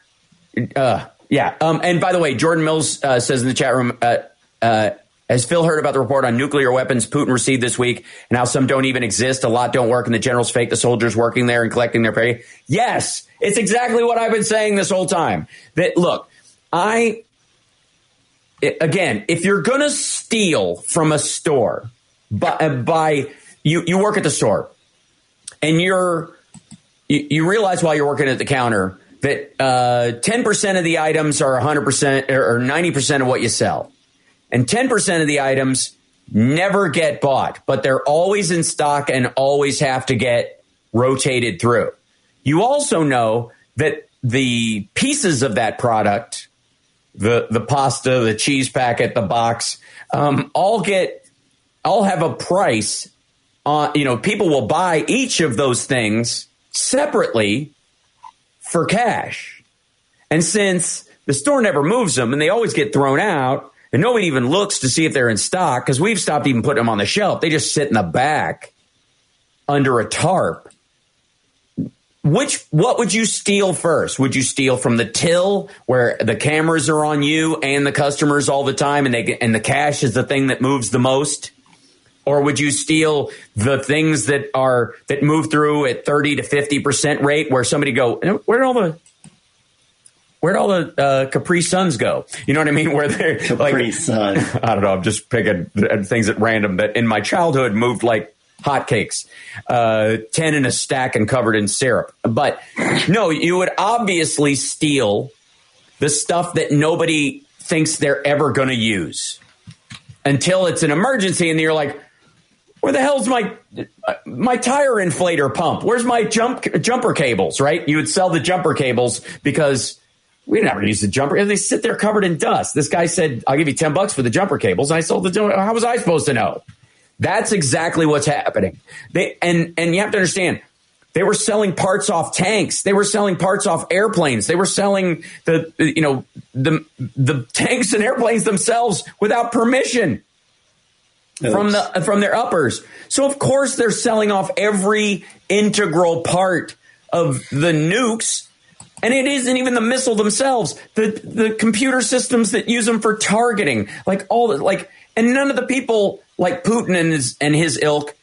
Uh, yeah. Um, and by the way, Jordan Mills uh, says in the chat room. Uh, uh, has Phil heard about the report on nuclear weapons Putin received this week and how some don't even exist? A lot don't work and the generals fake the soldiers working there and collecting their pay. Yes, it's exactly what I've been saying this whole time. That look, I again, if you're going to steal from a store, by, uh, by you, you work at the store and you're, you, you realize while you're working at the counter that uh, 10% of the items are 100% or 90% of what you sell. And 10% of the items never get bought, but they're always in stock and always have to get rotated through. You also know that the pieces of that product the the pasta, the cheese packet, the box, um, all get all have a price. On you know, people will buy each of those things separately for cash, and since the store never moves them and they always get thrown out, and nobody even looks to see if they're in stock because we've stopped even putting them on the shelf. They just sit in the back under a tarp which what would you steal first? Would you steal from the till where the cameras are on you and the customers all the time, and they get, and the cash is the thing that moves the most? Or would you steal the things that are that move through at thirty to fifty percent rate, where somebody go, where all the Where'd all the uh, Capri Suns go? You know what I mean? Where they're Capri like, Sun. (laughs) I don't know. I'm just picking things at random that in my childhood moved like hotcakes, uh, 10 in a stack and covered in syrup. But no, you would obviously steal the stuff that nobody thinks they're ever going to use until it's an emergency and you're like, where the hell's my my tire inflator pump? Where's my jump jumper cables? Right? You would sell the jumper cables because we never use the jumper. And they sit there covered in dust. This guy said, "I'll give you ten bucks for the jumper cables." I sold the. How was I supposed to know? That's exactly what's happening. They and and you have to understand. They were selling parts off tanks. They were selling parts off airplanes. They were selling the you know the the tanks and airplanes themselves without permission from the from their uppers. So of course they're selling off every integral part of the nukes. And it isn't even the missile themselves. The the computer systems that use them for targeting, like all the like, and none of the people like Putin and his and his ilk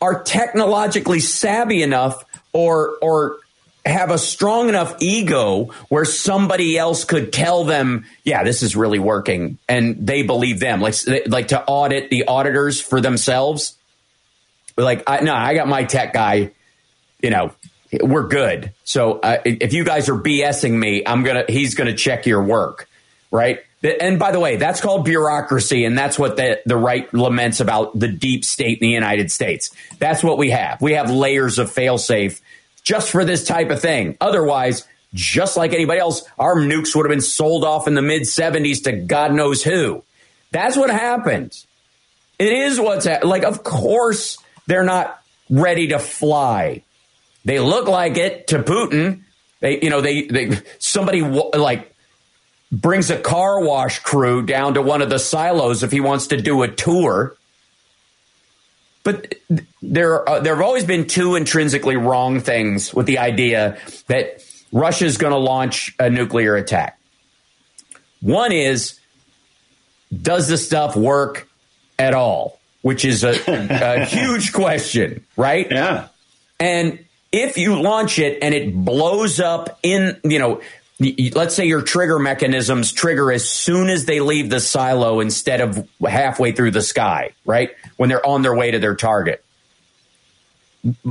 are technologically savvy enough or or have a strong enough ego where somebody else could tell them, yeah, this is really working, and they believe them, like like to audit the auditors for themselves. Like, I, no, I got my tech guy. You know, we're good. So uh, if you guys are BSing me, I'm gonna he's gonna check your work, right? And by the way, that's called bureaucracy, and that's what the, the right laments about the deep state in the United States. That's what we have. We have layers of failsafe just for this type of thing. Otherwise, just like anybody else, our nukes would have been sold off in the mid 70s to God knows who. That's what happened. It is what's ha- like, of course, they're not ready to fly. They look like it to Putin. They, you know, they, they somebody like brings a car wash crew down to one of the silos if he wants to do a tour. But there, uh, there have always been two intrinsically wrong things with the idea that Russia is going to launch a nuclear attack. One is, does the stuff work at all? Which is a, a (laughs) huge question, right? Yeah. And if you launch it and it blows up in, you know, let's say your trigger mechanisms trigger as soon as they leave the silo instead of halfway through the sky, right? When they're on their way to their target.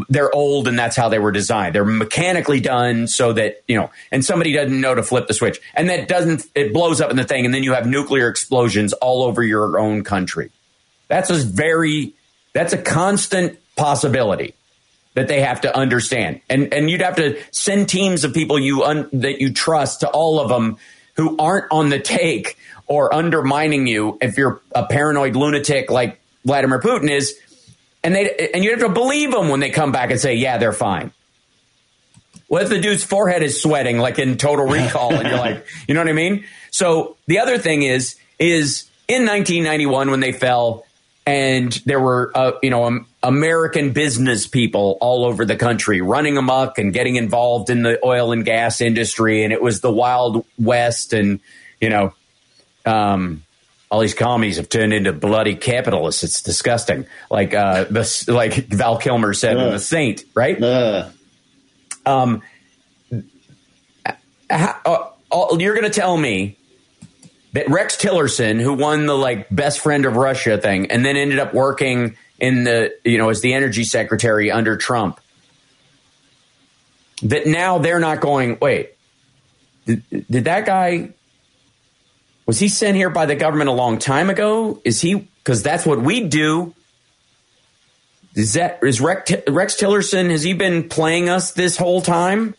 They're old and that's how they were designed. They're mechanically done so that, you know, and somebody doesn't know to flip the switch. And that doesn't, it blows up in the thing and then you have nuclear explosions all over your own country. That's a very, that's a constant possibility that they have to understand. And and you'd have to send teams of people you un, that you trust to all of them who aren't on the take or undermining you if you're a paranoid lunatic like Vladimir Putin is. And they and you have to believe them when they come back and say, "Yeah, they're fine." What if the dude's forehead is sweating like in Total (laughs) Recall, and you're like, you know what I mean? So the other thing is, is in 1991 when they fell, and there were, uh, you know, um, American business people all over the country running amok and getting involved in the oil and gas industry, and it was the Wild West, and you know, um, all these commies have turned into bloody capitalists. It's disgusting. Like uh, the like Val Kilmer said uh, in The Saint, right? Uh. Um, how, you're going to tell me that Rex Tillerson, who won the like best friend of Russia thing, and then ended up working in the you know as the energy secretary under Trump, that now they're not going. Wait, did, did that guy? Was he sent here by the government a long time ago? Is he because that's what we do? Is that is Rex, Rex Tillerson? Has he been playing us this whole time?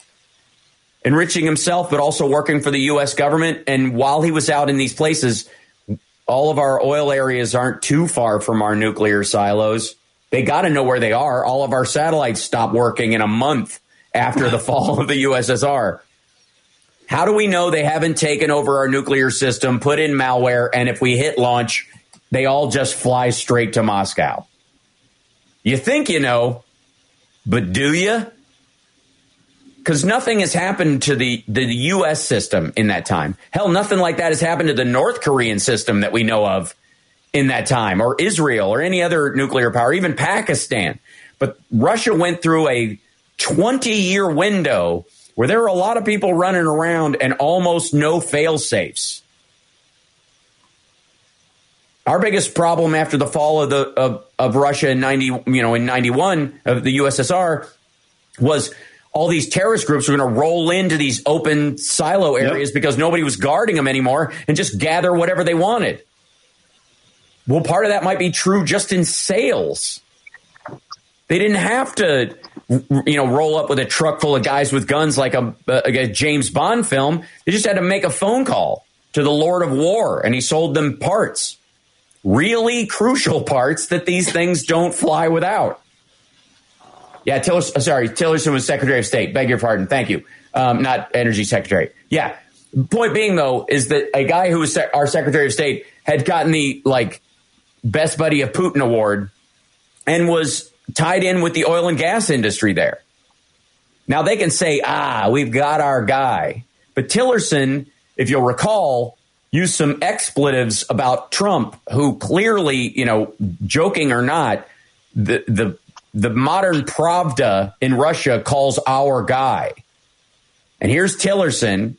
Enriching himself, but also working for the U.S. government. And while he was out in these places, all of our oil areas aren't too far from our nuclear silos. They got to know where they are. All of our satellites stopped working in a month after the (laughs) fall of the USSR. How do we know they haven't taken over our nuclear system, put in malware, and if we hit launch, they all just fly straight to Moscow? You think you know, but do you? Because nothing has happened to the, the U.S. system in that time. Hell, nothing like that has happened to the North Korean system that we know of in that time, or Israel, or any other nuclear power, even Pakistan. But Russia went through a 20 year window where there were a lot of people running around and almost no fail safes. Our biggest problem after the fall of the of, of Russia in ninety, you know, in ninety one of the USSR was all these terrorist groups were going to roll into these open silo areas yep. because nobody was guarding them anymore and just gather whatever they wanted. Well, part of that might be true just in sales. They didn't have to, you know, roll up with a truck full of guys with guns like a, a James Bond film. They just had to make a phone call to the Lord of War and he sold them parts. Really crucial (laughs) parts that these things don't fly without. Yeah, uh, sorry, Tillerson was Secretary of State. Beg your pardon. Thank you. Um, not Energy Secretary. Yeah. Point being, though, is that a guy who was our Secretary of State had gotten the like best buddy of Putin award and was tied in with the oil and gas industry there. Now they can say, ah, we've got our guy. But Tillerson, if you'll recall, used some expletives about Trump, who clearly, you know, joking or not, the, the the modern Pravda in Russia calls our guy. And here's Tillerson,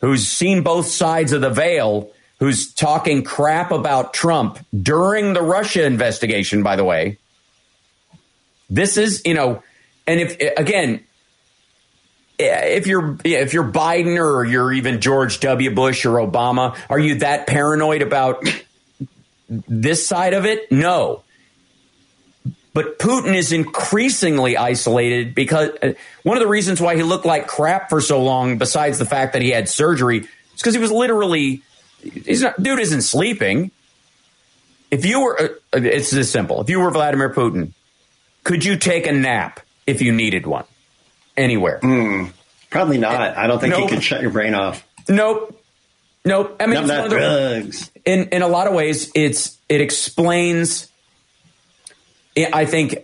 who's seen both sides of the veil, who's talking crap about Trump during the Russia investigation, by the way. This is, you know, and if, again, if you're if you're Biden or you're even George W. Bush or Obama, are you that paranoid about this side of it? No. But Putin is increasingly isolated because uh, one of the reasons why he looked like crap for so long, besides the fact that he had surgery, is because he was literally, he's not, dude isn't sleeping. If you were, uh, it's this simple. If you were Vladimir Putin, could you take a nap if you needed one anywhere? Mm, probably not. I don't think nope. you could shut your brain off. Nope. Nope. I mean, not drugs. The, in in a lot of ways, it's it explains I think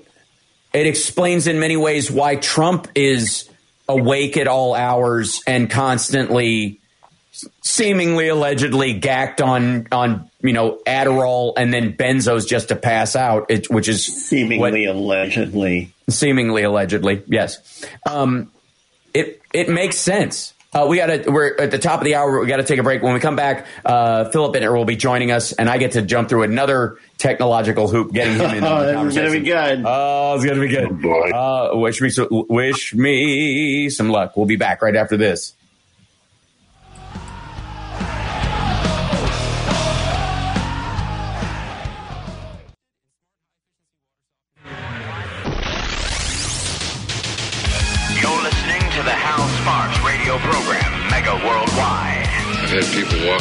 it explains in many ways why Trump is awake at all hours and constantly seemingly allegedly gacked on on you know Adderall and then benzos just to pass out, it, which is seemingly what, allegedly. Seemingly allegedly, yes. Um, it it makes sense. Uh, we got to. We're at the top of the hour. We got to take a break. When we come back, uh, Philip Bittner will be joining us, and I get to jump through another technological hoop, getting him in. (laughs) oh, it's gonna be good. Oh, it's gonna be good. Oh, boy. Uh, wish me so, wish me some luck. We'll be back right after this.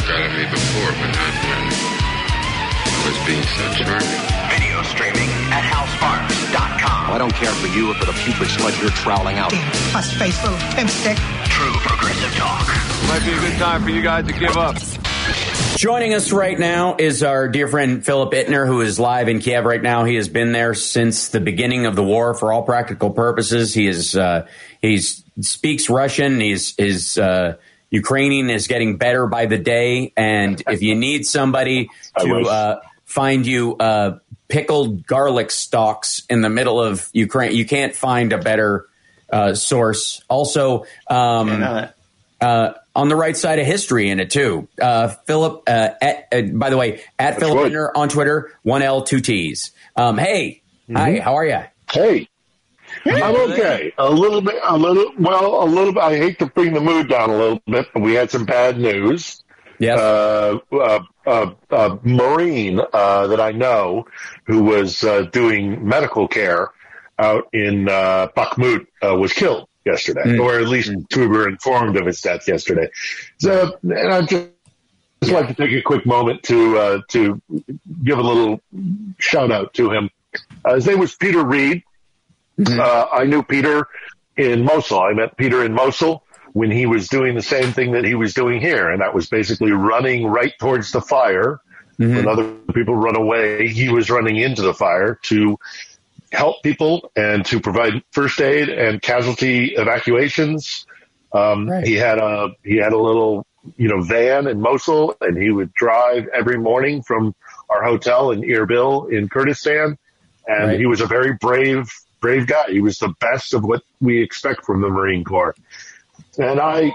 Had out of me before, but not when I was being so charming. Video streaming at halsparks.com. I don't care for you or for the putrid sludge you're troweling out. Damn, face little pimp stick. True progressive talk. Might be a good time for you guys to give up. Joining us right now is our dear friend Philip Bittner, who is live in Kiev right now. He has been there since the beginning of the war for all practical purposes. He is uh, he's speaks Russian. He's is uh, Ukrainian is getting better by the day. And if you need somebody to uh, find you uh, pickled garlic stalks in the middle of Ukraine, you can't find a better uh, source. Also, um, uh, on the right side of history in it too. Uh, Philip, uh, at, by the way, at Philip Bittner on Twitter, one L, two T's. Um, hey, mm-hmm. hi, how are you? Hey, I'm okay. A little bit, a little, well, a little bit. I hate to bring the mood down a little bit, but we had some bad news. Yes. Uh, uh, uh, uh Marine uh, that I know who was uh, doing medical care out in uh, Bakhmut was killed yesterday, mm. or at least mm. we were informed of his death yesterday. So, and I just just like to take a quick moment to to give a little shout out to him. his name was Peter Reed. Mm-hmm. Uh, I knew Peter in Mosul. I met Peter in Mosul when he was doing the same thing that he was doing here, and that was basically running right towards the fire. Mm-hmm. When other people run away, he was running into the fire to help people and to provide first aid and casualty evacuations. Um, right. He had a he had a little you know van in Mosul, and he would drive every morning from our hotel in Erbil in Kurdistan. And right. he was a very brave brave guy. He was the best of what we expect from the Marine Corps. And I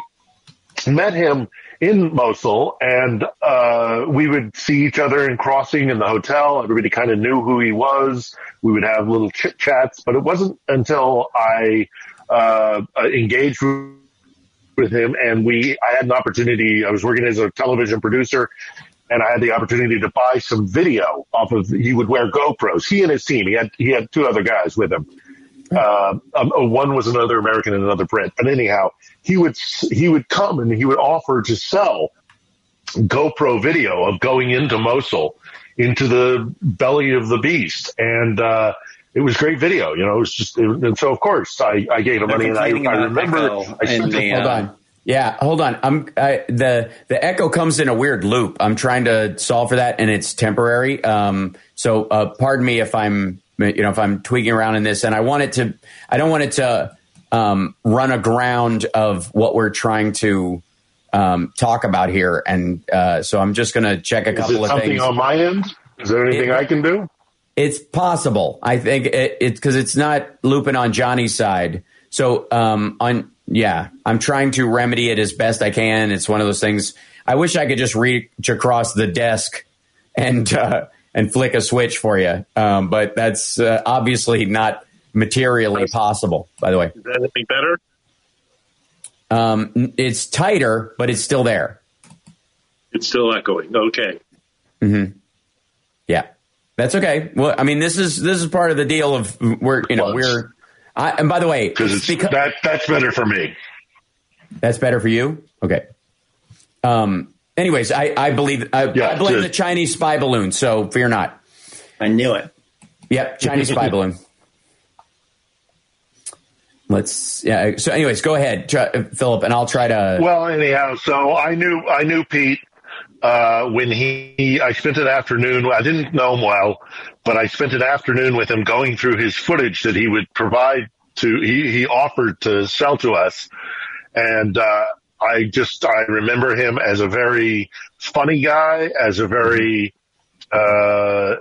met him in Mosul, and uh, we would see each other in crossing in the hotel. Everybody kind of knew who he was. We would have little chit chats, but it wasn't until I uh, engaged with him, and we I had an opportunity. I was working as a television producer, and I had the opportunity to buy some video off of. He would wear GoPros. He and his team. He had he had two other guys with him. Uh, um, one was another American and another Brit. But anyhow, he would he would come and he would offer to sell GoPro video of going into Mosul, into the belly of the beast, and uh, it was great video. You know, it was just, it, and so of course I, I gave him money, and I, I remember. I sent the, hold on. Yeah, hold on. I'm I, the the echo comes in a weird loop. I'm trying to solve for that, and it's temporary. Um, so uh, pardon me if I'm you know if I'm tweaking around in this, and I want it to. I don't want it to um, run aground of what we're trying to um, talk about here, and uh, so I'm just going to check a Is couple it of something things. on my end? Is there anything It- I can do? It's possible. I think it, it's because it's not looping on Johnny's side. So um, on yeah, I'm trying to remedy it as best I can. It's one of those things. I wish I could just reach across the desk and (laughs) uh, and flick a switch for you, um, but that's uh, obviously not materially possible. By the way, Is that anything better? um, it's tighter, but it's still there. It's still echoing. Okay. Mm-hmm. Yeah, that's okay. Well, I mean, this is this is part of the deal of we're you know we're. I, and by the way, Because that that's better for me. That's better for you. Okay. Um. Anyways, I I believe I, I blame the Chinese spy balloon. So fear not. I knew it. Yep, Chinese spy (laughs) balloon. Let's yeah. So, anyways, go ahead, try, Philip, and I'll try to. Well, anyhow, so I knew I knew Pete uh, when he. I spent an afternoon. I didn't know him well, but I spent an afternoon with him going through his footage that he would provide to. He he offered to sell to us, and uh, I just I remember him as a very funny guy, as a very uh,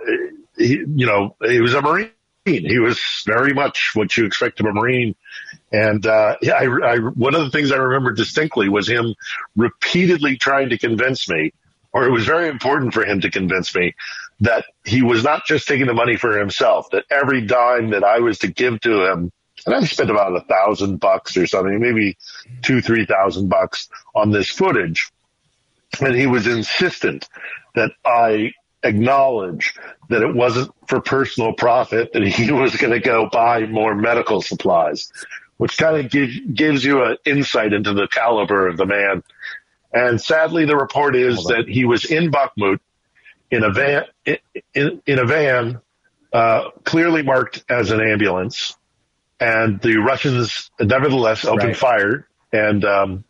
he, you know he was a marine. He was very much what you expect of a marine. And uh, I, I, one of the things I remember distinctly was him repeatedly trying to convince me, or it was very important for him to convince me that he was not just taking the money for himself, that every dime that I was to give to him, and I spent about a thousand bucks or something, maybe two, three thousand bucks on this footage. And he was insistent that I acknowledge that it wasn't for personal profit, that he (laughs) was going to go buy more medical supplies, which kind of gives, gives you an insight into the caliber of the man. And sadly, the report is that he was in Bakhmut in a van, in, in a van, uh, clearly marked as an ambulance. And the Russians nevertheless opened Right. fire and, um,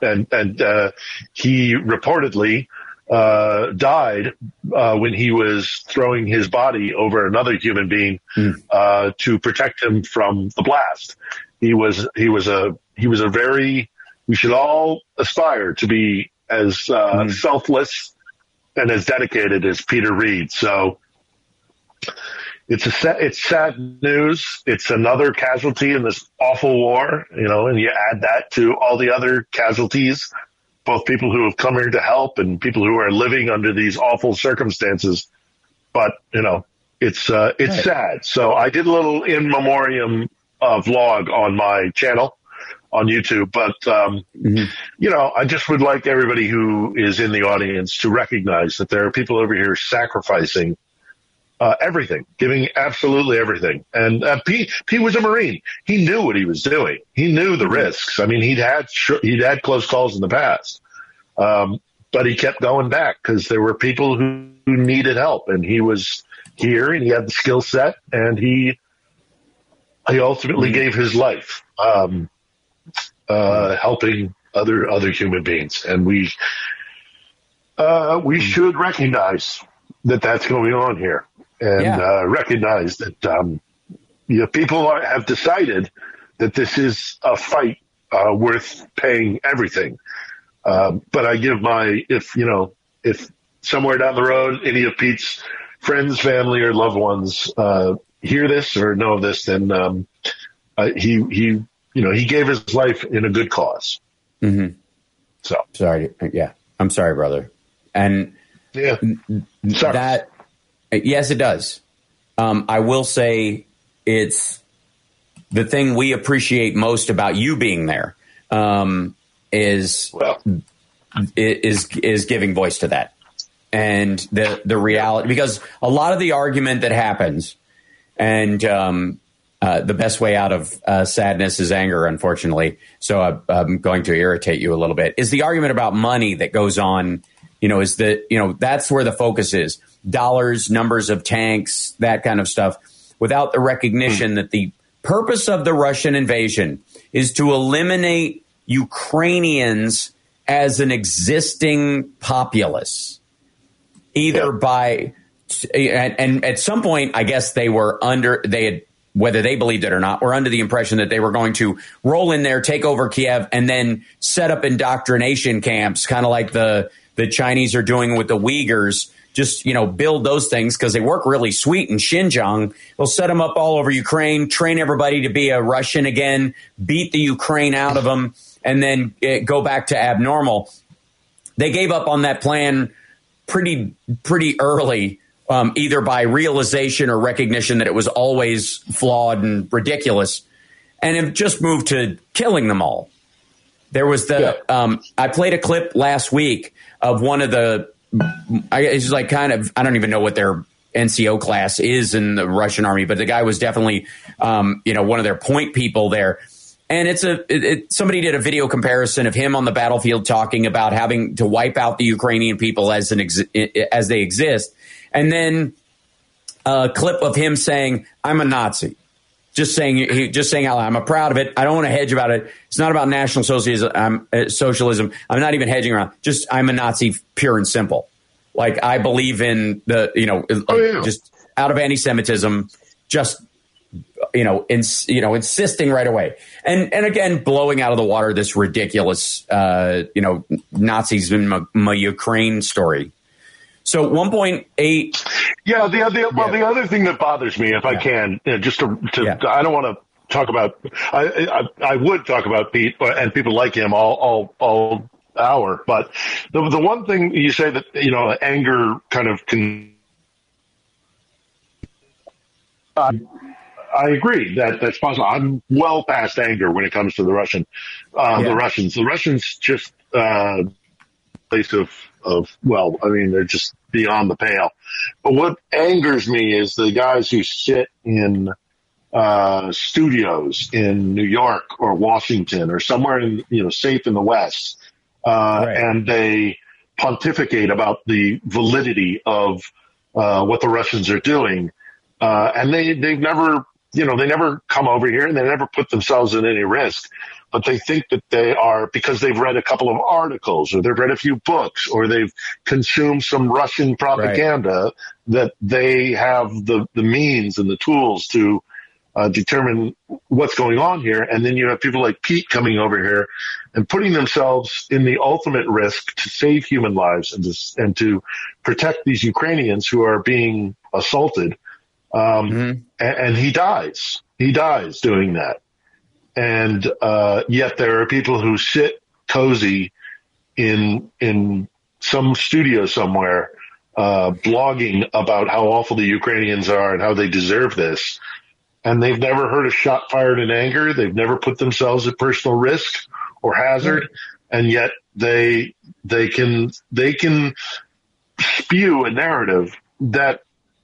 and, and, uh, he reportedly, uh, died, uh, when he was throwing his body over another human being, uh, to protect him from the blast. He was, he was a, he was a very, we should all aspire to be as, uh, selfless and as dedicated as Peter Reed. So it's a sa- it's sad news. It's another casualty in this awful war, you know, and you add that to all the other casualties, both people who have come here to help and people who are living under these awful circumstances. But, you know, it's, uh, it's Right. sad. So I did a little in memoriam uh, vlog on my channel on YouTube, but, um, you know, I just would like everybody who is in the audience to recognize that there are people over here sacrificing uh, everything, giving absolutely everything. And uh, Pete, Pete was a Marine. He knew what he was doing. He knew the risks. I mean, he'd had sh- he'd had close calls in the past, um, but he kept going back because there were people who, who needed help, and he was here and he had the skill set, and he he ultimately gave his life um, uh, helping other other human beings, and we uh, we should recognize that that's going on here, and Yeah. uh, recognize that um, you know, people are, have decided that this is a fight uh, worth paying everything. Um, but I give my if you know if somewhere down the road any of Pete's friends, family, or loved ones uh, hear this or know of this, then um, uh, he he you know he gave his life in a good cause. Mm-hmm. So sorry. Yeah, I'm sorry, brother. And yeah, sorry. that yes, it does. Um, I will say it's the thing we appreciate most about you being there um, is well. is is giving voice to that and the the reality because a lot of the argument that happens and um, uh, the best way out of uh, sadness is anger, unfortunately. So I, I'm going to irritate you a little bit. Is the argument about money that goes on? You know, is that you know that's where the focus is: dollars, numbers of tanks, that kind of stuff, without the recognition that the purpose of the Russian invasion is to eliminate Ukrainians as an existing populace, either yeah. by and, and, at some point, I guess they were under they had whether they believed it or not, were under the impression that they were going to roll in there, take over Kiev, and then set up indoctrination camps, kind of like the the Chinese are doing with the Uyghurs. Just you know, build those things because they work really sweet in Xinjiang. They'll set them up all over Ukraine, train everybody to be a Russian again, beat the Ukraine out of them, and then eh, go back to abnormal. They gave up on that plan pretty pretty early um, either by realization or recognition that it was always flawed and ridiculous, and have just moved to killing them all. There was the yeah. um, I played a clip last week of one of the I, it's like kind of I don't even know what their NCO class is in the Russian army, but the guy was definitely um, you know one of their point people there. And it's a it, it, somebody did a video comparison of him on the battlefield talking about having to wipe out the Ukrainian people as an ex, as they exist, and then a clip of him saying, "I'm a Nazi." Just saying, just saying out loud. I'm proud of it. I don't want to hedge about it. It's not about national socialism. I'm, uh, socialism. I'm not even hedging around. Just I'm a Nazi, pure and simple. Like I believe in the, you know, oh, yeah. just out of anti-Semitism, just you know, ins, you know, insisting right away, and and again, blowing out of the water this ridiculous, uh, you know, Nazis in my, my Ukraine story. So 1.8. Yeah, the, the well, the other thing that bothers me, if yeah. I can, uh, just to, to yeah. I don't want to talk about. I, I, I would talk about Pete and people like him all all all hour, but the the one thing you say that you know anger kind of can. Uh, I agree that that's possible. I'm well past anger when it comes to the Russian, uh, yeah. the Russians. The Russians just uh, place of of well, I mean, they're just beyond the pale. But what angers me is the guys who sit in uh, studios in New York or Washington or somewhere in you know safe in the West, uh, right. and they pontificate about the validity of uh, what the Russians are doing, uh, and they they've never you know they never come over here and they never put themselves in any risk but they think that they are because they've read a couple of articles or they've read a few books or they've consumed some Russian propaganda right. that they have the, the means and the tools to uh, determine what's going on here. And then you have people like Pete coming over here and putting themselves in the ultimate risk to save human lives and to, and to protect these Ukrainians who are being assaulted. Um, mm-hmm. and, and he dies. He dies doing that and uh, yet there are people who sit cozy in in some studio somewhere uh, blogging about how awful the Ukrainians are and how they deserve this. And they've never heard a shot fired in anger. They've never put themselves at personal risk or hazard. And yet they, they can, they can spew a narrative that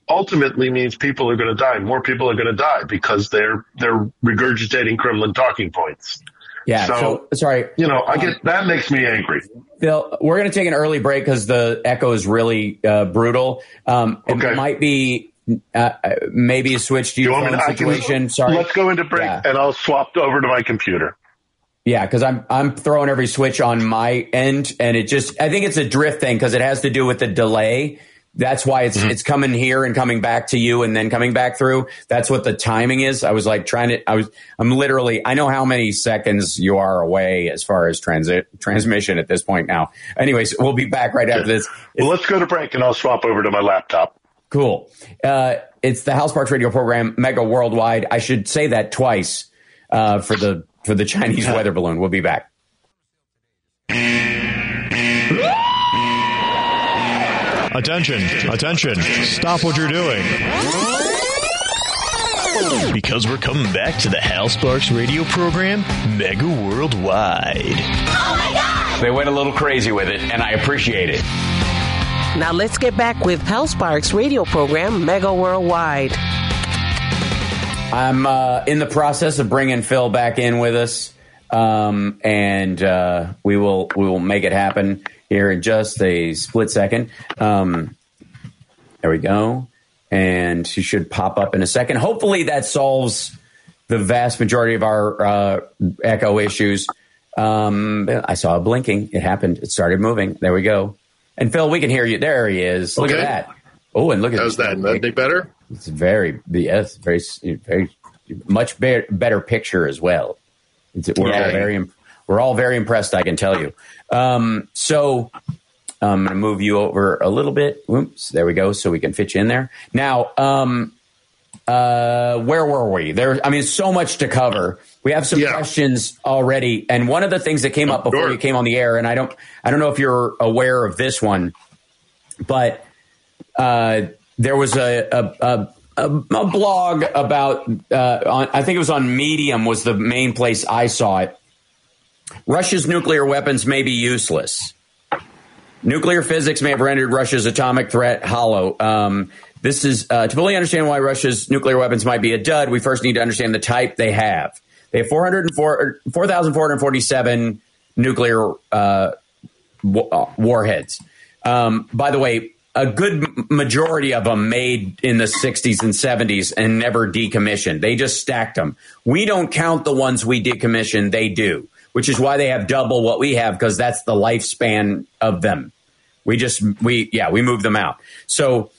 ultimately means people are going to die. More people are going to die because they're they're regurgitating Kremlin talking points. Yeah. So, so sorry. You know, I get that makes me angry. Phil, we're going to take an early break because the echo is really uh, brutal. Um, okay. It might be uh, maybe a switch to your phone situation. Can, sorry. Let's go into break, yeah. and I'll swap over to my computer. Yeah, because I'm I'm throwing every switch on my end, and it just I think it's a drift thing because it has to do with the delay. That's why it's mm-hmm. it's coming here and coming back to you and then coming back through. That's what the timing is. I was like trying to. I was. I'm literally. I know how many seconds you are away as far as transit transmission at this point now. Anyways, we'll be back right after this. Well, let's go to break and I'll swap over to my laptop. Cool. Uh, it's the Hal Sparks Radio program, Mega Worldwide. I should say that twice uh, for the for the Chinese weather balloon. We'll be back. Attention, attention, stop what you're doing. Because we're coming back to the Hal Sparks radio program, Mega Worldwide. Oh my God! They went a little crazy with it, and I appreciate it. Now let's get back with Hal Sparks radio program, Mega Worldwide. I'm uh, in the process of bringing Phil back in with us, um, and uh, we will we will make it happen here in just a split second. Um, there we go. And she should pop up in a second. Hopefully, that solves the vast majority of our uh, echo issues. Um, I saw a blinking. It happened. It started moving. There we go. And Phil, we can hear you. There he is. Look Okay. at that. Oh, and look at How's that? Any better? It's very, yes, very, very, much be- better picture as well. It's, we're all very, we're all very impressed. I can tell you. Um, so I'm going to move you over a little bit. Oops, there we go. So we can fit you in there. Now, um, uh, where were we? There, I mean, so much to cover. We have some questions already, and one of the things that came up before you came on the air, and I don't, I don't know if you're aware of this one, but uh, there was a a, a, a, a blog about, uh, on, I think it was on Medium was the main place I saw it. Russia's nuclear weapons may be useless. Nuclear physics may have rendered Russia's atomic threat hollow. Um, this is uh, to fully understand why Russia's nuclear weapons might be a dud. We first need to understand the type they have. They have 404 4,447 nuclear uh, wa- uh, warheads. Um, by the way, a good majority of them made in the 60s and 70s and never decommissioned. They just stacked them. We don't count the ones we decommissioned, they do, which is why they have double what we have because that's the lifespan of them. We just, we, yeah, we move them out. So,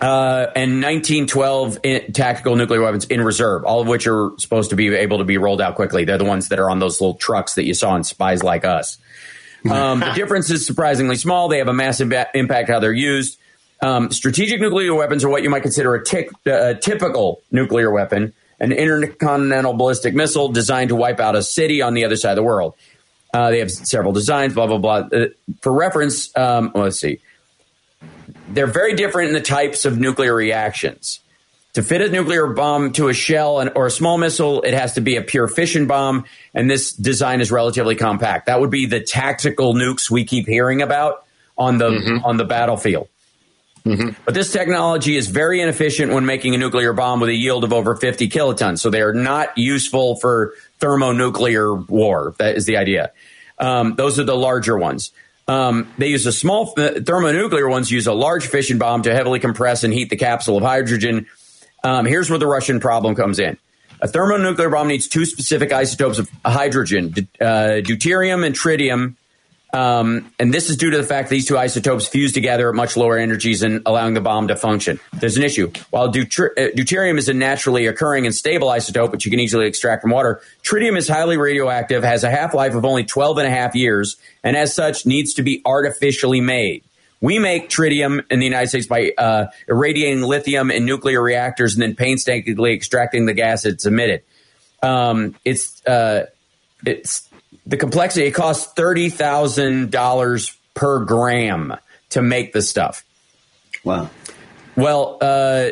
uh, and 1912 in, tactical nuclear weapons in reserve, all of which are supposed to be able to be rolled out quickly. They're the ones that are on those little trucks that you saw in Spies Like Us. Um, the difference is surprisingly small. They have a massive impact how they're used. Um, strategic nuclear weapons are what you might consider a tic- uh, typical nuclear weapon, an intercontinental ballistic missile designed to wipe out a city on the other side of the world. Uh, they have several designs, blah, blah, blah. Uh, for reference, um, let's see. They're very different in the types of nuclear reactions. To fit a nuclear bomb to a shell and, or a small missile, it has to be a pure fission bomb, and this design is relatively compact. That would be the tactical nukes we keep hearing about on the on the battlefield. But this technology is very inefficient when making a nuclear bomb with a yield of over 50 kilotons. So they are not useful for thermonuclear war. That is the idea. Um, those are the larger ones. Um, they use a small uh, thermonuclear ones use a large fission bomb to heavily compress and heat the capsule of hydrogen. Um, here's where the Russian problem comes in. A thermonuclear bomb needs two specific isotopes of hydrogen, uh, deuterium and tritium. Um, and this is due to the fact that these two isotopes fuse together at much lower energies and allowing the bomb to function. There's an issue. While uh, deuterium is a naturally occurring and stable isotope, which you can easily extract from water, tritium is highly radioactive, has a half life of only 12 and a half years, and as such needs to be artificially made. We make tritium in the United States by uh, irradiating lithium in nuclear reactors and then painstakingly extracting the gas it's emitted. Um, it's uh, it's the complexity. It costs thirty thousand dollars per gram to make the stuff. Wow. Well, uh,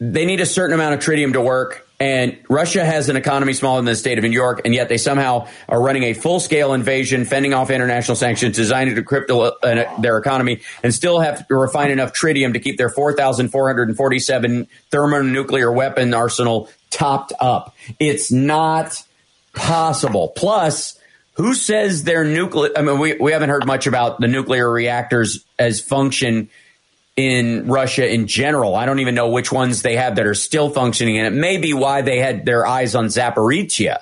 they need a certain amount of tritium to work, and Russia has an economy smaller than the state of New York, and yet they somehow are running a full scale invasion, fending off international sanctions designed to decrypt uh, their economy, and still have to refine enough tritium to keep their 4,447 thermonuclear weapon arsenal topped up. It's not possible. Plus, who says their nuclear? I mean, we, we haven't heard much about the nuclear reactors as function in Russia in general. I don't even know which ones they have that are still functioning, and it may be why they had their eyes on Zaporizhia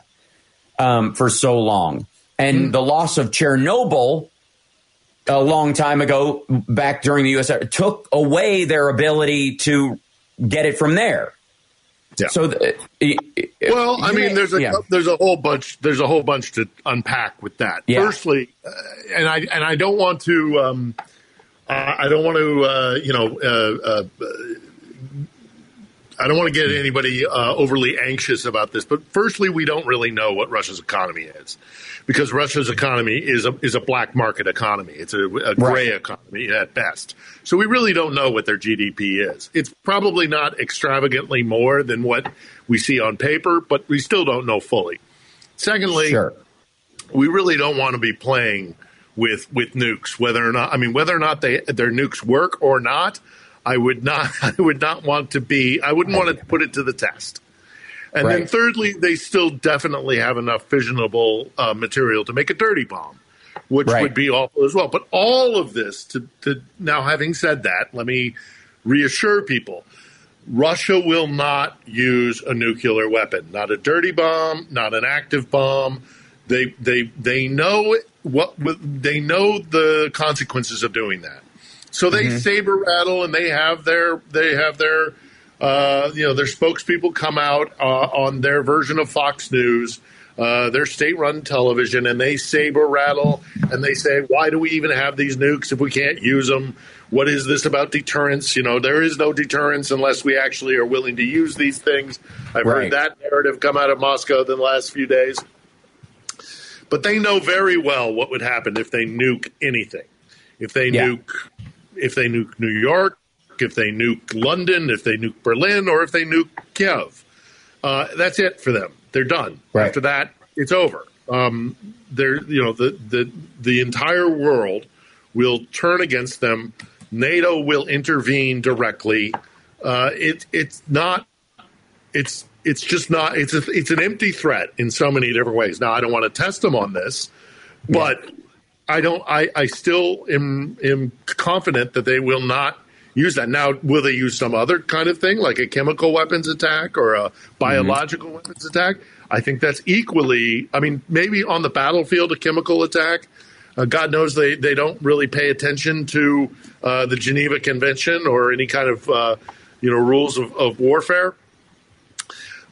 um, for so long. And the loss of Chernobyl a long time ago, back during the USSR, took away their ability to get it from there. So, the, Well, I mean, there's a yeah. there's a whole bunch there's a whole bunch to unpack with that. Yeah. Firstly, uh, and I and I don't want to um, uh, I don't want to uh, you know uh, uh, I don't want to get anybody uh, overly anxious about this, but firstly, we don't really know what Russia's economy is because Russia's economy is a, is a black market economy. It's a, a gray right. economy at best. So we really don't know what their GDP is. It's probably not extravagantly more than what we see on paper, but we still don't know fully. Secondly, sure. we really don't want to be playing with with nukes, whether or not I mean whether or not they their nukes work or not. I would not (laughs) I would not want to be I wouldn't want to put it to the test. And right. then thirdly, they still definitely have enough fissionable uh, material to make a dirty bomb, which right. would be awful as well. But all of this to, to now having said that, let me reassure people. Russia will not use a nuclear weapon, not a dirty bomb, not an active bomb. They they they know what they know the consequences of doing that. So they mm-hmm. saber rattle and they have their they have their uh, you know their spokespeople come out uh, on their version of Fox News, uh, their state-run television, and they saber rattle and they say, "Why do we even have these nukes if we can't use them? What is this about deterrence? You know, there is no deterrence unless we actually are willing to use these things." I've right. heard that narrative come out of Moscow in the last few days. But they know very well what would happen if they nuke anything. If they yeah. nuke if they nuke New York, if they nuke London, if they nuke Berlin, or if they nuke Kiev. Uh, that's it for them. They're done. Right. After that, it's over. Um, they're you know the the the entire world will turn against them. NATO will intervene directly. Uh, it it's not. It's it's just not. It's a, it's an empty threat in so many different ways. Now I don't want to test them on this, but I don't. I, I still am am confident that they will not use that. Now, will they use some other kind of thing, like a chemical weapons attack or a biological mm-hmm. weapons attack? I think that's equally. I mean, maybe on the battlefield, a chemical attack. Uh, God knows they, they don't really pay attention to uh, the Geneva Convention or any kind of uh, you know rules of, of warfare.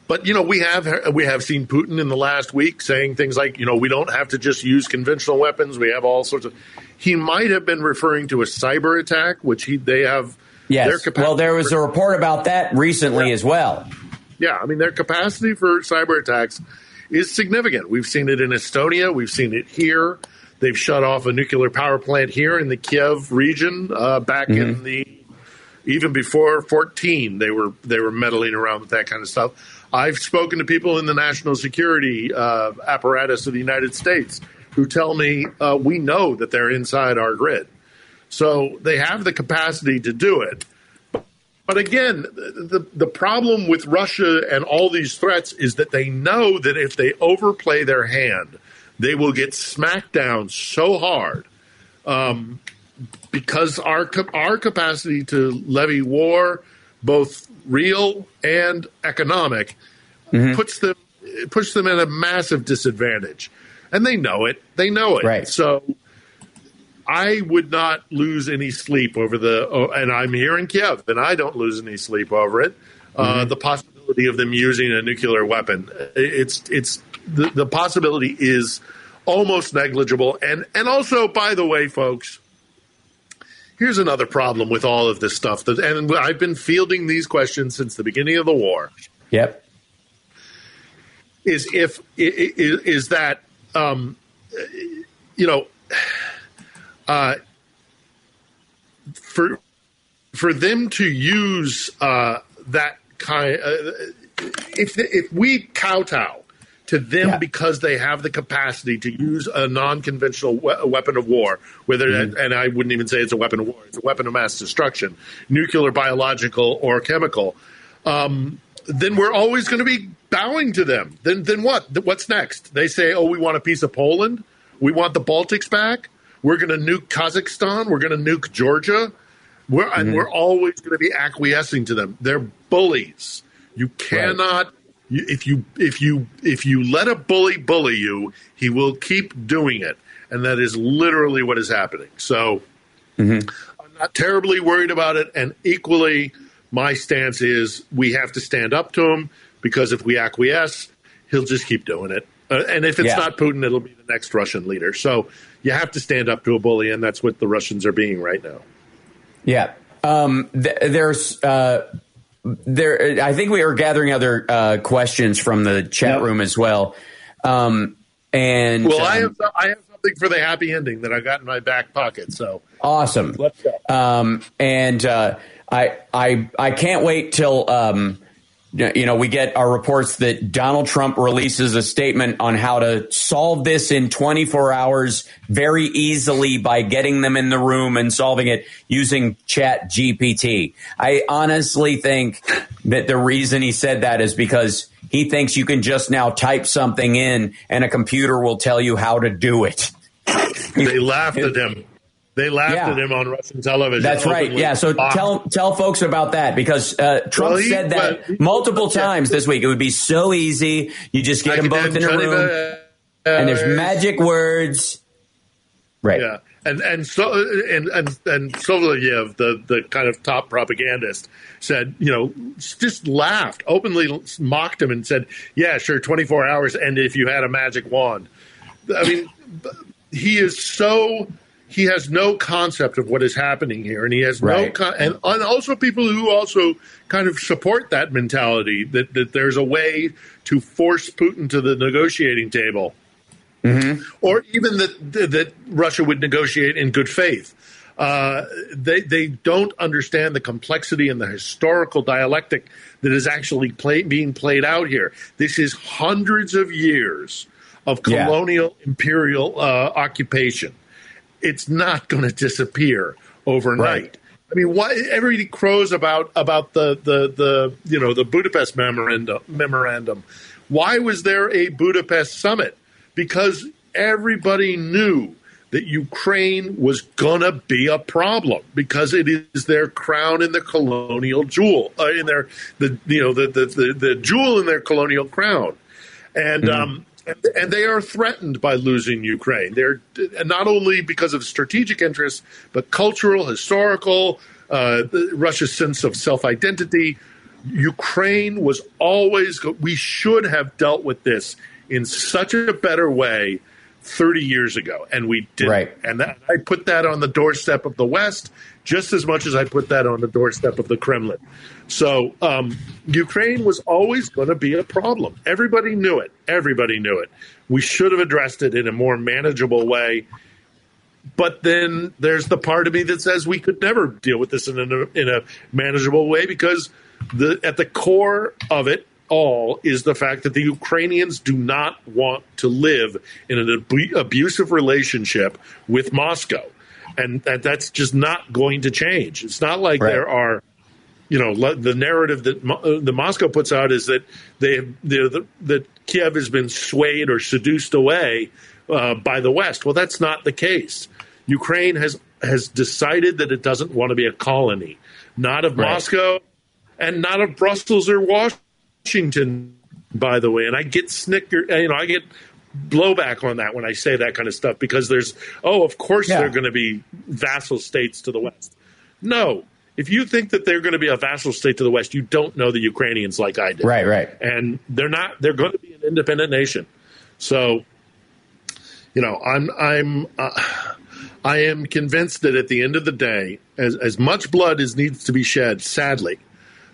But you know, we have we have seen Putin in the last week saying things like, you know, we don't have to just use conventional weapons. We have all sorts of. He might have been referring to a cyber attack, which he they have. Yes. well, there was a report about that recently yeah. as well. Yeah, I mean, their capacity for cyber attacks is significant. We've seen it in Estonia. We've seen it here. They've shut off a nuclear power plant here in the Kiev region uh, back mm-hmm. in the even before 14. They were they were meddling around with that kind of stuff. I've spoken to people in the national security uh, apparatus of the United States who tell me uh, we know that they're inside our grid. So they have the capacity to do it. But again, the, the problem with Russia and all these threats is that they know that if they overplay their hand, they will get smacked down so hard um, because our, our capacity to levy war, both real and economic, mm-hmm. puts them puts them at a massive disadvantage, and they know it. They know it. Right. So I would not lose any sleep over the. Oh, and I'm here in Kiev, and I don't lose any sleep over it. Uh, mm-hmm. Uh, the possibility of them using a nuclear weapon. It's it's the, the possibility is almost negligible. And and also, by the way, folks, Here's another problem with all of this stuff. That, and I've been fielding these questions since the beginning of the war. Yep. Is if is, is that um, you know uh, for for them to use uh, that kind uh, if if we kowtow to them yeah. because they have the capacity to use a non-conventional we- weapon of war. Whether mm-hmm. and I wouldn't even say it's a weapon of war; it's a weapon of mass destruction, nuclear, biological, or chemical. Um, then we're always going to be bowing to them. Then, then what? What's next? They say, "Oh, we want a piece of Poland. We want the Baltics back. We're going to nuke Kazakhstan. We're going to nuke Georgia." We're, mm-hmm. And we're always going to be acquiescing to them. They're bullies. You cannot right if you if you if you let a bully bully you, he will keep doing it, and that is literally what is happening. So mm-hmm. I'm not terribly worried about it, and equally, my stance is we have to stand up to him because if we acquiesce, he'll just keep doing it. Uh, and if it's yeah. not Putin, it'll be the next Russian leader. So you have to stand up to a bully, and that's what the Russians are being right now. Yeah. Um, th- there's uh, there, I think we are gathering other uh, questions from the chat yep. room as well. Um, and well, um, I have I have something for the happy ending that I got in my back pocket. So awesome. Let's go. Um, and uh, I I I can't wait till um, you know, we get our reports that Donald Trump releases a statement on how to solve this in 24 hours very easily by getting them in the room and solving it using ChatGPT. I honestly think that the reason he said that is because he thinks you can just now type something in and a computer will tell you how to do it. they laughed at him. They laughed yeah. at him on Russian television. That's right. Yeah. So tell tell folks about that because uh, Trump well, he, said that well, multiple times this week. It would be so easy. You just get them both in a room, uh, and there's magic words. Right. Yeah. And and so and and and Soloviev, the the kind of top propagandist, said, you know, just laughed, openly mocked him, and said, "Yeah, sure, 24 hours, and if you had a magic wand." I mean, he is so he has no concept of what is happening here, and he has right. no con- and, and also people who also kind of support that mentality that that there's a way to force Putin to the negotiating table, mm-hmm. or even that that Russia would negotiate in good faith. Uh, they they don't understand the complexity and the historical dialectic that is actually play, being played out here. This is hundreds of years of colonial yeah. imperial uh, occupation it's not going to disappear overnight. Right. I mean, why everybody crows about about the, the the you know the Budapest memorandum memorandum. Why was there a Budapest summit? Because everybody knew that Ukraine was gonna be a problem because it is their crown in the colonial jewel uh, in their the you know the, the the, the jewel in their colonial crown, and mm. um, and they are threatened by losing Ukraine. They're not only because of strategic interests, but cultural, historical, uh, Russia's sense of self identity. Ukraine was always, we should have dealt with this in such a better way 30 years ago, and we didn't. Right. And that, I put that on the doorstep of the West just as much as I put that on the doorstep of the Kremlin. So um, Ukraine was always going to be a problem. Everybody knew it. Everybody knew it. We should have addressed it in a more manageable way. But then there's the part of me that says we could never deal with this in a, in a manageable way because the, at the core of it all is the fact that the Ukrainians do not want to live in an ab- abusive relationship with Moscow. And that, that's just not going to change. It's not like right. there are you know the narrative that uh, the Moscow puts out is that they the, that Kiev has been swayed or seduced away uh, by the West. Well, that's not the case. Ukraine has has decided that it doesn't want to be a colony, not of right. Moscow, and not of Brussels or Washington. Washington, by the way, and I get snicker, you know, I get blowback on that when I say that kind of stuff because there's oh, of course yeah. they're going to be vassal states to the West. No, if you think that they're going to be a vassal state to the West, you don't know the Ukrainians like I did. Right, right. And they're not. They're going to be an independent nation. So, you know, I'm I'm uh, I am convinced that at the end of the day, as as much blood as needs to be shed, sadly,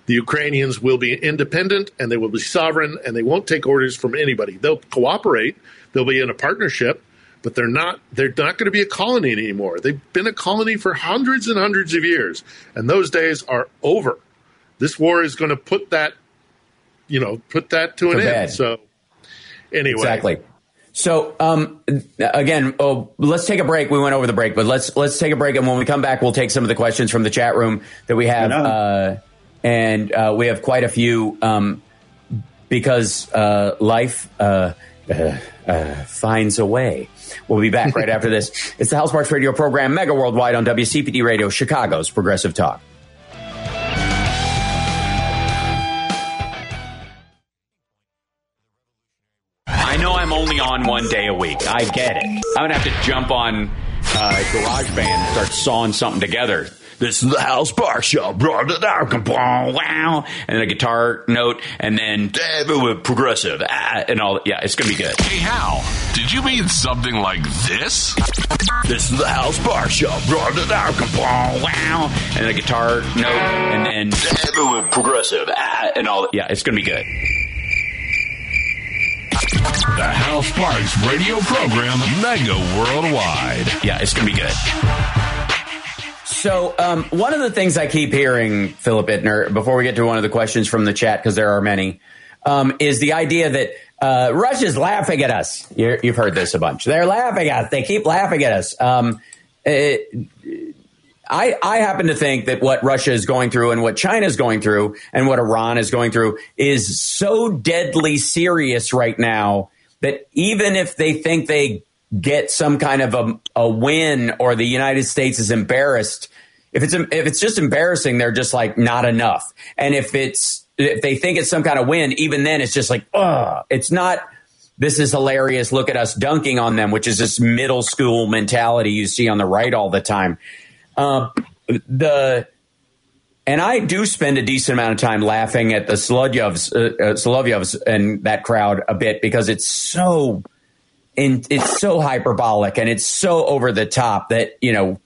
the Ukrainians will be independent and they will be sovereign and they won't take orders from anybody. They'll cooperate. They'll be in a partnership but they're not they're not going to be a colony anymore. They've been a colony for hundreds and hundreds of years, and those days are over. This war is going to put that, you know, put that to, to an bed. end. So, anyway, exactly. So um, again, oh, let's take a break. We went over the break, but let's let's take a break, and when we come back, we'll take some of the questions from the chat room that we have, uh, and uh, we have quite a few um, because uh, life uh, uh, uh, finds a way. We'll be back right after this. (laughs) It's the Hal Sparks Radio program, Mega Worldwide on WCPT Radio, Chicago's Progressive Talk. I know I'm only on one day a week. I get it. I'm going to have to jump on uh, GarageBand starts sawing something together. This is the Hal Sparks Show. Wow. And then a guitar note, and then progressive, ah, and all. Yeah, it's going to be good. Hey, Hal, did you mean something like this? This is the Hal Sparks Show. Bro. Wow. And a guitar note, and then progressive, ah, and all. Yeah, it's going to be good. The Hal Sparks radio program, mega worldwide. Yeah, it's going to be good. So, um, one of the things I keep hearing, Philip Ittner, before we get to one of the questions from the chat, because there are many, um, is the idea that uh, Russia's laughing at us. you have heard this a bunch. They're laughing at us. They keep laughing at us. Um, it, I, I happen to think that what Russia is going through and what China is going through and what Iran is going through is so deadly serious right now that even if they think they get some kind of a, a win or the United States is embarrassed, if it's if it's just embarrassing, they're just like not enough. And if it's if they think it's some kind of win, even then it's just like, ugh, it's not. This is hilarious. Look at us dunking on them, which is this middle school mentality you see on the right all the time. Uh, the and I do spend a decent amount of time laughing at the Solovyovs, uh, uh, Solovyovs and that crowd a bit because it's so, in, it's so hyperbolic and it's so over the top that you know,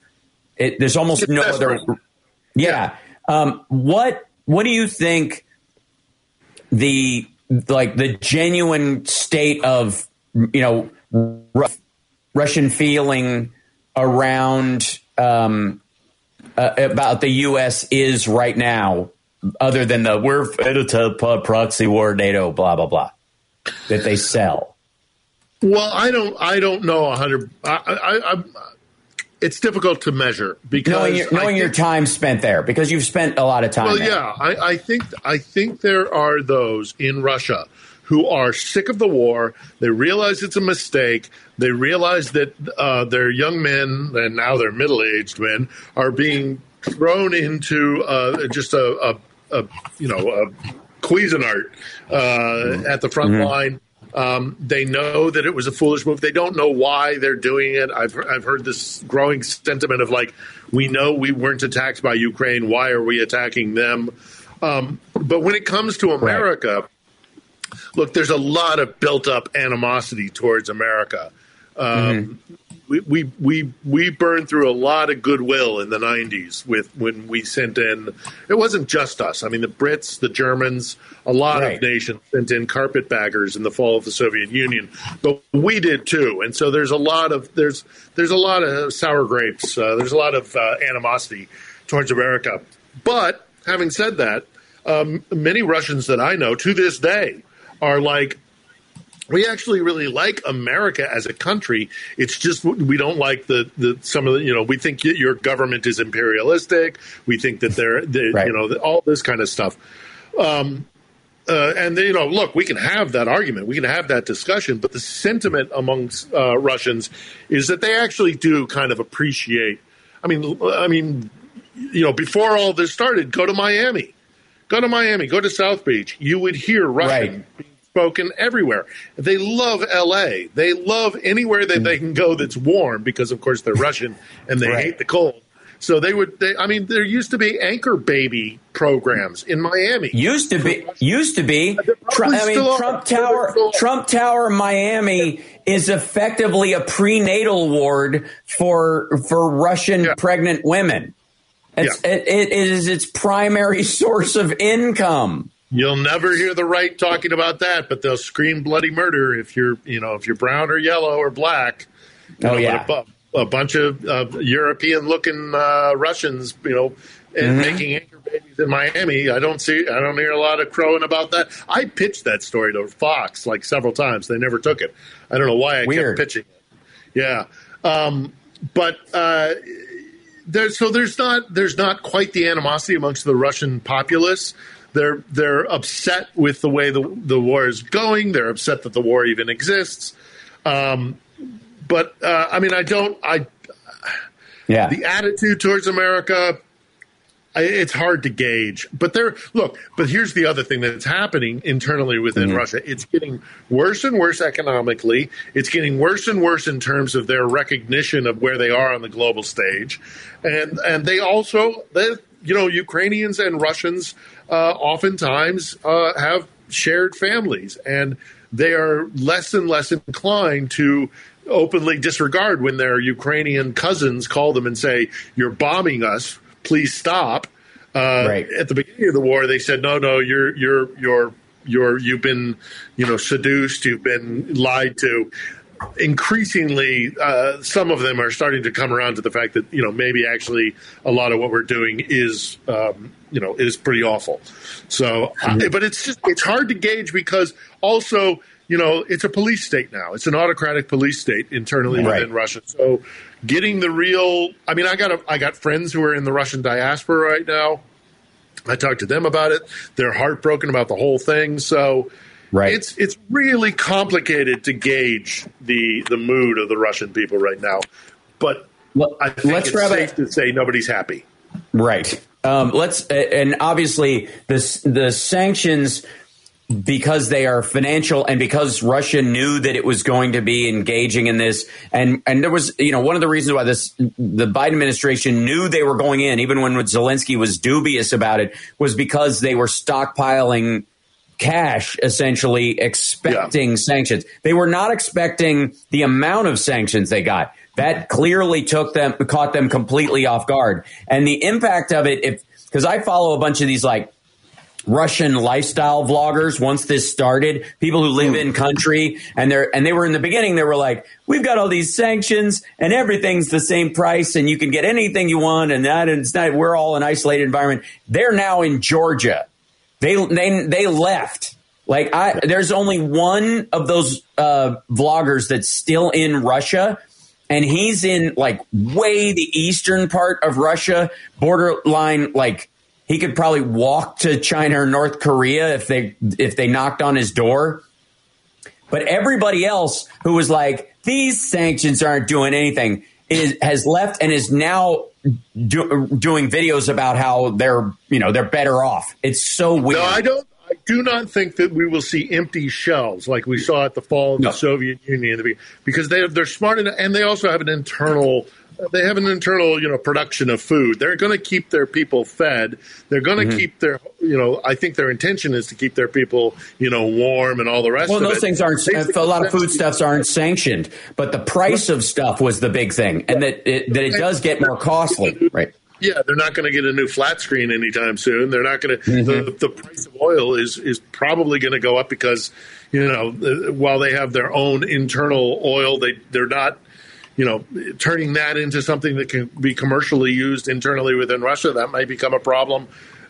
it, there's almost it's no other. Yeah. Um, what What do you think? The like the genuine state of you know Russian feeling around um, uh, about the U.S. is right now, other than the we're a proxy war, NATO, blah blah blah, that they sell? Well, I don't. I don't know a hundred. I, I, I, it's difficult to measure because knowing, your, knowing think, your, time spent there because you've spent a lot of time. Well, there. yeah, I, I think I think there are those in Russia who are sick of the war. They realize it's a mistake. They realize that uh, their young men, and now they're middle aged men, are being thrown into uh, just a, a, a, you know a Cuisinart uh, at the front mm-hmm. line. Um, they know that it was a foolish move. They don't know why they're doing it. I've I've heard this growing sentiment of like, we know we weren't attacked by Ukraine. Why are we attacking them? Um, but when it comes to America, right look, there's a lot of built up animosity towards America. Um, mm-hmm. We, we we we burned through a lot of goodwill in the 90s with when we sent in it wasn't just us. I mean the brits the germans a lot right. of nations sent in carpetbaggers in the fall of the soviet union but we did too. And so there's a lot of there's there's a lot of sour grapes uh, there's a lot of uh, animosity towards america. But having said that um, many russians that i know to this day are like we actually really like America as a country. It's just we don't like the, the some of the you know we think your government is imperialistic. We think that they're, they're right. you know all this kind of stuff. Um, uh, and you know, look, we can have that argument, we can have that discussion, but the sentiment amongst uh, Russians is that they actually do kind of appreciate. I mean, I mean, you know, before all this started, go to Miami, go to Miami, go to South Beach. You would hear Russian right spoken everywhere. They love L.A. They love anywhere that they can go that's warm because, of course, they're Russian and they right. hate the cold. So they would. They, I mean, there used to be anchor baby programs in Miami. Used to be. Used to be. Trump, I mean, Trump Tower. Trump Tower, Miami is effectively a prenatal ward for for Russian yeah. pregnant women. It's, yeah. it, it is its primary (laughs) source of income. You'll never hear the right talking about that, but they'll scream bloody murder if you're, you know, if you're brown or yellow or black. Oh know, yeah, a, a, bunch of uh, European-looking uh, Russians, you know, and mm-hmm. making anchor babies in Miami. I don't see, I don't hear a lot of crowing about that. I pitched that story to Fox like several times. They never took it. I don't know why I Weird. kept pitching it. Yeah, um, but. Uh, there, so there's not there's not quite the animosity amongst the Russian populace they're they're upset with the way the the war is going. They're upset that the war even exists. Um, but uh, I mean, I don't. I yeah. The attitude towards America. it's hard to gauge. But there, look. But here's the other thing that's happening internally within mm-hmm. Russia. It's getting worse and worse economically. It's getting worse and worse in terms of their recognition of where they are on the global stage, and and they also, they, you know, Ukrainians and Russians oftentimes uh, have shared families, and they are less and less inclined to openly disregard when their Ukrainian cousins call them and say, "You're bombing us." please stop. Uh, right. At the beginning of the war, they said, no, no, you're, you're, you're, you're, you've been, you know, seduced, you've been lied to. Increasingly, uh, some of them are starting to come around to the fact that you know maybe actually a lot of what we're doing is um, you know is pretty awful. So, mm-hmm. but it's just it's hard to gauge because also you know it's a police state now. It's an autocratic police state internally right. within Russia. So getting the real. I mean, I got a, I got friends who are in the Russian diaspora right now. I talked to them about it. They're heartbroken about the whole thing. So, right, it's it's really complicated to gauge the the mood of the Russian people right now. But well, I think let's it's safe to say nobody's happy. Right. Um, let's and obviously the the sanctions because they are financial and because Russia knew that it was going to be engaging in this. And, and there was, you know, one of the reasons why this, the Biden administration knew they were going in, even when Zelensky was dubious about it, was because they were stockpiling cash, essentially expecting yeah. sanctions. They were not expecting the amount of sanctions they got. That clearly took them, caught them completely off guard. And the impact of it, if, because I follow a bunch of these like Russian lifestyle vloggers once this started, people who live hmm. in country and they're and they were in the beginning they were like, we've got all these sanctions and everything's the same price and you can get anything you want and that and it's not we're all an isolated environment. They're now in Georgia. They they they left. Like I there's only one of those uh vloggers that's still in Russia and he's in like way the eastern part of Russia, borderline like he could probably walk to China or North Korea if they if they knocked on his door. But everybody else who was like, these sanctions aren't doing anything, is has left and is now do, doing videos about how they're you know they're better off. It's so weird. No, I don't. I do not think that we will see empty shells like we saw at the fall of no. the Soviet Union because they they're smart enough and they also have an internal they have an internal, you know, production of food. They're going to keep their people fed. They're going to mm-hmm. keep their, you know, I think their intention is to keep their people, you know, warm and all the rest. Well, those it. things aren't. a lot of foodstuffs aren't sanctioned, but the price of stuff was the big thing, and that it, that it does get more costly, right? Yeah, they're not going to get a new flat screen anytime soon. They're not going to. Mm-hmm. The, the price of oil is is probably going to go up because, you know, while they have their own internal oil, they they're not you know, turning that into something that can be commercially used internally within Russia, that might become a problem.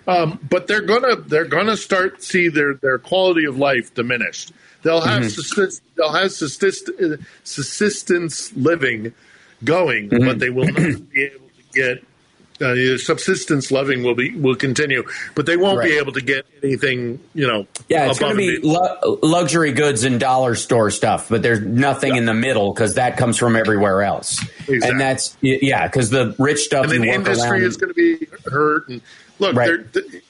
Um, but they're gonna they're gonna start see their their quality of life diminished. They'll have mm-hmm. they'll have subsistence living going, mm-hmm. but they will not be able to get uh, subsistence living will be will continue, but they won't right. be able to get anything. You know, yeah, it's going to be lu- luxury goods and dollar store stuff, but there's nothing yeah. in the middle because that comes from everywhere else, exactly. and that's yeah, because the rich stuff and the industry is going to be hurt. And look, right.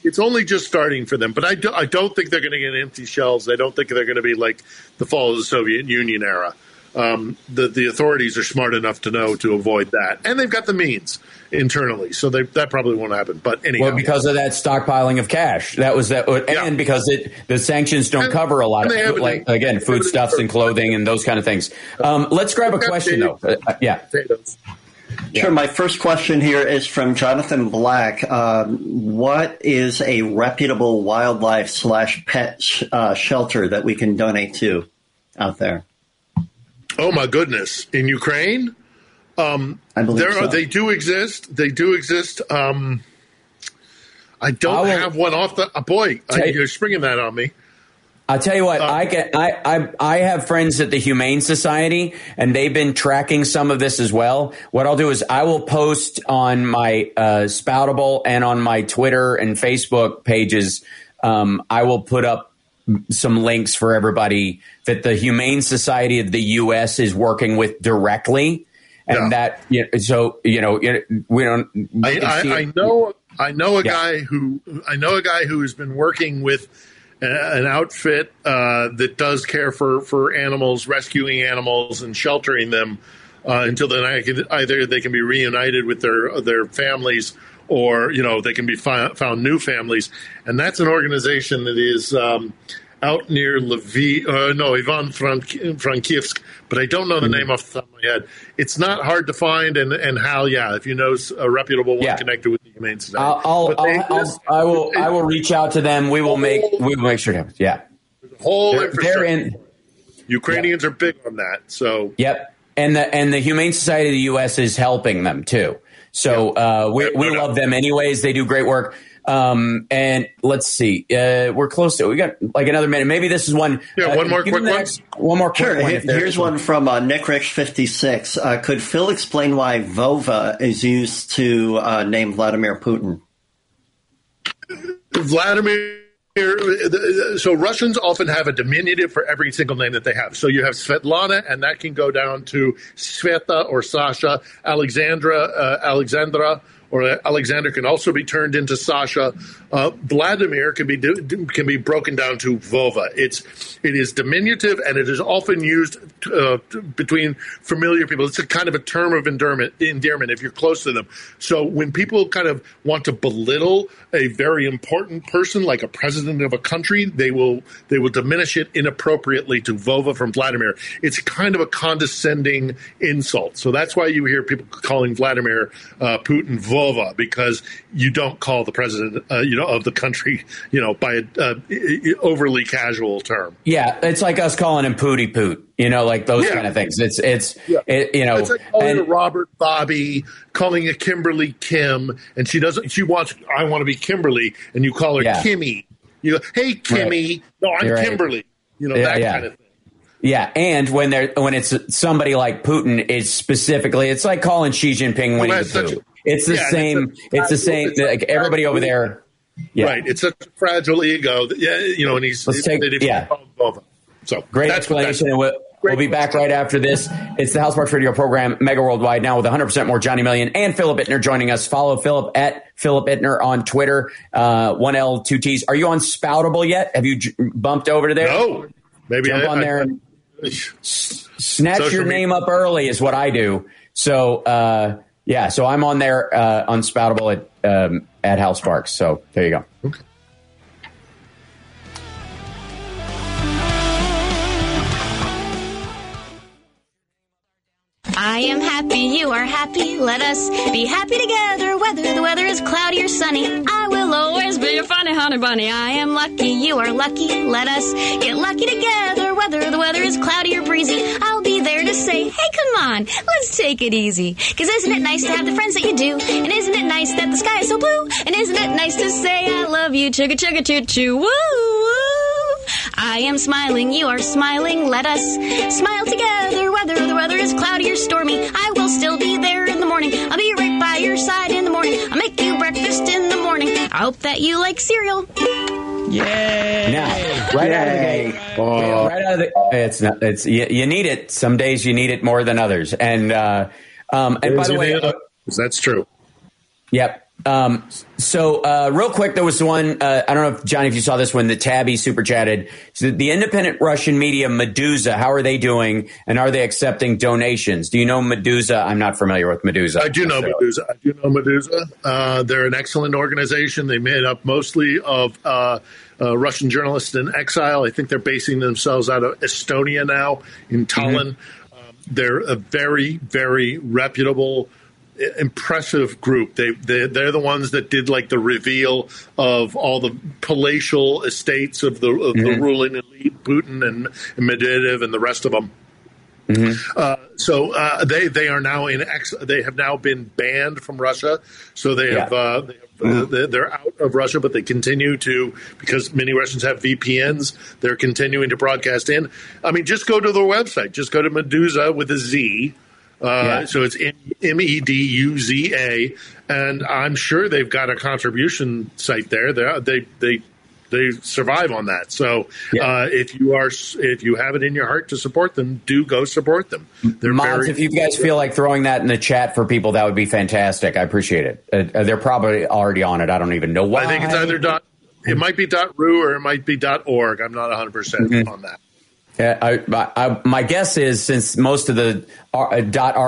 it's only just starting for them, but I, do, I don't think they're going to get empty shelves. I don't think they're going to be like the fall of the Soviet Union era um, the the authorities are smart enough to know to avoid that, and they've got the means internally, so they, that probably won't happen. But anyway, well, because of that stockpiling of cash, that was that, yeah. and because it the sanctions don't and, cover a lot of like again foodstuffs and clothing and those kind of things. Um, let's grab a question though. Uh, uh yeah. Yeah. Sure. My first question here is from Jonathan Black. Um, what is a reputable wildlife slash pet sh- uh, shelter that we can donate to out there? Oh my goodness! In Ukraine, um, I believe there so. are, they do exist. They do exist. Um, I don't I will, have one off the. Uh, boy, I, you're springing that on me. I'll tell you what, uh, I get I, I I have friends at the Humane Society and they've been tracking some of this as well. What I'll do is I will post on my uh, Spoutable and on my Twitter and Facebook pages. Um, I will put up some links for everybody that the Humane Society of the U.S. is working with directly, and yeah. that you know, so you know we don't. I, I, I, know I know a yeah. guy who I know a guy who has been working with an outfit uh, that does care for for animals, rescuing animals and sheltering them uh, until then either they can be reunited with their their families or you know they can be fi- found new families, and that's an organization that is. Um, out near Lviv, uh, no, Ivan Frank, Frankivsk, but I don't know the mm-hmm. name off the top of my head. It's not hard to find, and and Hal, yeah, if you know a reputable one yeah. connected with the Humane Society, I'll, I'll, they, I'll, I will, I will reach out to them. We will make, we will make sure. To, yeah, whole they're, they're in. Ukrainians yeah. are big on that. So yep, and the and the Humane Society of the U.S. is helping them too. So uh, we we love them anyways. They do great work. Um, and let's see, uh, we're close to. We got like another minute. Maybe this is one. Yeah, uh, one more quick one. one more quick sure. one. Here's one from uh, Nick Rich fifty six. Uh, could Phil explain why Vova is used to uh, name Vladimir Putin? Vladimir so Russians often have a diminutive for every single name that they have. So you have Svetlana, and that can go down to Sveta or Sasha, Alexandra, uh, Alexandra, or Alexander can also be turned into Sasha. Uh, Vladimir can be can be broken down to Vova. It's it is diminutive and it is often used uh, between familiar people. It's a kind of a term of endearment, endearment if you're close to them. So when people kind of want to belittle a very important person, like a president of a country, they will they will diminish it inappropriately to Vova from Vladimir. It's kind of a condescending insult. So that's why you hear people calling Vladimir uh, Putin Vova because you don't call the president, uh, you know, of the country, (laughs) you know, by an overly casual term. Yeah, it's like us calling him Pooty Poot, you know, like those yeah. kind of things. It's it's yeah. it, you know, it's like calling and, a Robert Bobby, calling a Kimberly Kim, and she doesn't. She wants. I want to be Kimberly, and you call her yeah. Kimmy. You go, hey Kimmy, right. no, I'm Kimberly. You know that kind of thing. Yeah, and when they're when it's somebody like Putin, it's specifically it's like calling Xi Jinping Winnie well, the Pooh. It's the yeah, same. It's, a, it's the same. Like everybody over there. Yeah. Right. It's a fragile ego. That, yeah. You know, and he's Let's take, yeah. So great explanation. And we'll, we'll, be back right after this. It's the Sparks Radio program, Mega Worldwide, now with 100% more Johnny Million and Philip Ittner joining us. Follow Philip at Philip Ittner on Twitter. Uh, one L, two T's. Are you on Spoutable yet? Have you j- bumped over to there? No. Maybe jump I, on there I, and snatch your name media. up early is what I do. So. uh yeah, so I'm on there uh, on Spoutable at um, at Hal Sparks. So there you go. Okay. I am happy, you are happy. Let us be happy together, whether the weather is cloudy or sunny. I will always be your funny honey bunny. I am lucky, you are lucky. Let us get lucky together, whether the weather is cloudy or breezy. I'll be there to say, hey, come on, let's take it easy. Cause isn't it nice to have the friends that you do? And isn't it nice that the sky is so blue? And isn't it nice to say I love you, chugga chugga choo choo, woo woo? I am smiling, you are smiling. Let us smile together, whether the weather is cloudy or stormy. I will still be there in the morning. I'll be right by your side in the morning. I'll make you breakfast in the morning. I hope that you like cereal. Yay! Now, right Yay. out of the gate, oh. right out of the, it's not, it's you, you, need it. Some days you need it more than others, and uh, um, and by the way, uh, that's true. Yep. Um, so, uh, real quick, there was one. Uh, I don't know if Johnny, if you saw this one, the Tabby super chatted. So the independent Russian media Medusa, how are they doing, and are they accepting donations? Do you know Medusa? I'm not familiar with Medusa. I do know Medusa. I do know Meduza. Uh, they're an excellent organization. They made up mostly of uh, uh, Russian journalists in exile. I think they're basing themselves out of Estonia now in Tallinn. Mm-hmm. Um, they're a very, very reputable impressive group. They, they they're the ones that did like the reveal of all the palatial estates of the of mm-hmm. the ruling elite, Putin and, and Medvedev and the rest of them. Mm-hmm. Uh, so uh, they they are now in ex- they have now been banned from Russia. So they have, yeah. uh, they have mm-hmm. they're out of Russia, but they continue to because many Russians have VPNs. They're continuing to broadcast in. I mean, just go to their website. Just go to Medusa with a Z uh, yeah. So it's M E D U Z A, and I'm sure they've got a contribution site there. They they they they survive on that. So yeah. uh, if you are if you have it in your heart to support them, do go support them. They're Mods, very- if you guys feel like throwing that in the chat for people, that would be fantastic. I appreciate it. Uh, uh they're probably already on it. I don't even know why. I think it's either dot. It might be dot .ru or it might be dot .org. I'm not 100 percent mm-hmm. on that. Yeah, I, I, my guess is since most of the uh,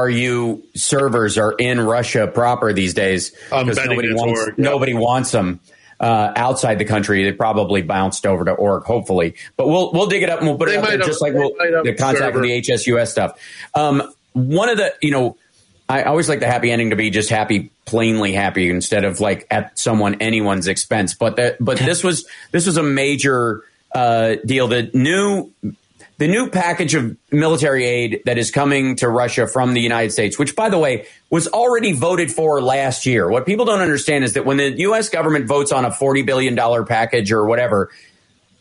.ru servers are in Russia proper these days, because nobody wants org, yeah. nobody wants them uh, outside the country. They probably bounced over to org, hopefully. But we'll we'll dig it up and we'll put they it up there, just like we'll the contact with the HSUS stuff. Um, one of the you know, I always like the happy ending to be just happy, plainly happy, instead of like at someone anyone's expense. But that but this was this was a major uh, deal. The new the new package of military aid that is coming to Russia from the United States, which, by the way, was already voted for last year. What people don't understand is that when the U.S. government votes on a $40 billion package or whatever,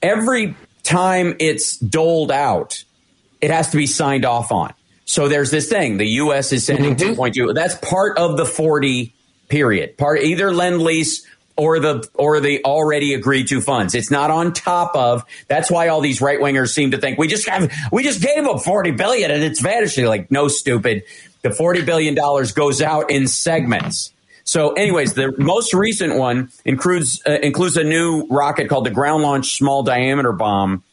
every time it's doled out, it has to be signed off on. So there's this thing the U.S. is sending mm-hmm. 2.2. That's part of the 40 period. Part either lend lease or the or the already agreed to funds. It's not on top of. That's why all these right wingers seem to think we just have we just gave them forty billion and it's vanishing. Like no, stupid. The forty billion dollars goes out in segments. So, anyways, the most recent one includes uh, includes a new rocket called the Ground Launch Small Diameter Bomb.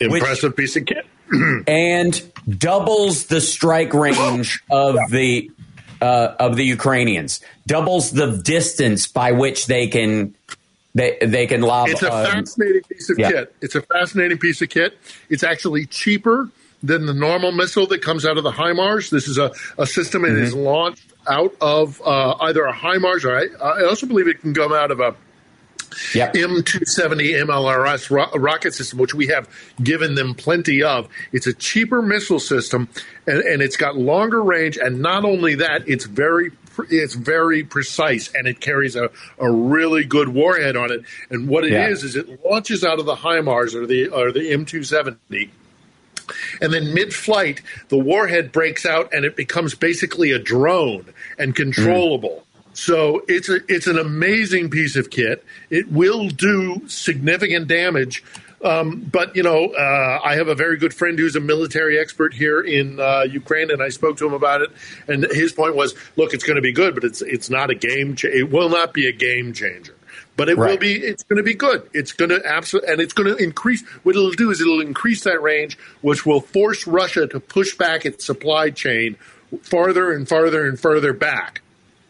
Impressive which, piece of kit. (clears throat) and doubles the strike range of the uh, of the Ukrainians, doubles the distance by which they can they they can lob. It's a um, fascinating piece of yeah. kit. It's a fascinating piece of kit. It's actually cheaper than the normal missile that comes out of the HIMARS. This is a, a system that mm-hmm. is launched out of uh, either a HIMARS or I, I also believe it can come out of a Yep. M270 MLRS ro- rocket system, which we have given them plenty of. It's a cheaper missile system, and, and it's got longer range. And not only that, it's very it's very precise and it carries a, a really good warhead on it. And what it yeah. is is it launches out of the HIMARS or the or the M270 and then mid-flight the warhead breaks out and it becomes basically a drone and controllable. Mm. So it's a it's an amazing piece of kit. It will do significant damage. Um, but you know, uh, I have a very good friend who's a military expert here in uh, Ukraine, and I spoke to him about it. And his point was, look, it's going to be good, but it's it's not a game. Cha- it will not be a game changer but it right. will be it's going to be good it's going to absolutely and it's going to increase what it'll do is it'll increase that range which will force russia to push back its supply chain farther and farther and further back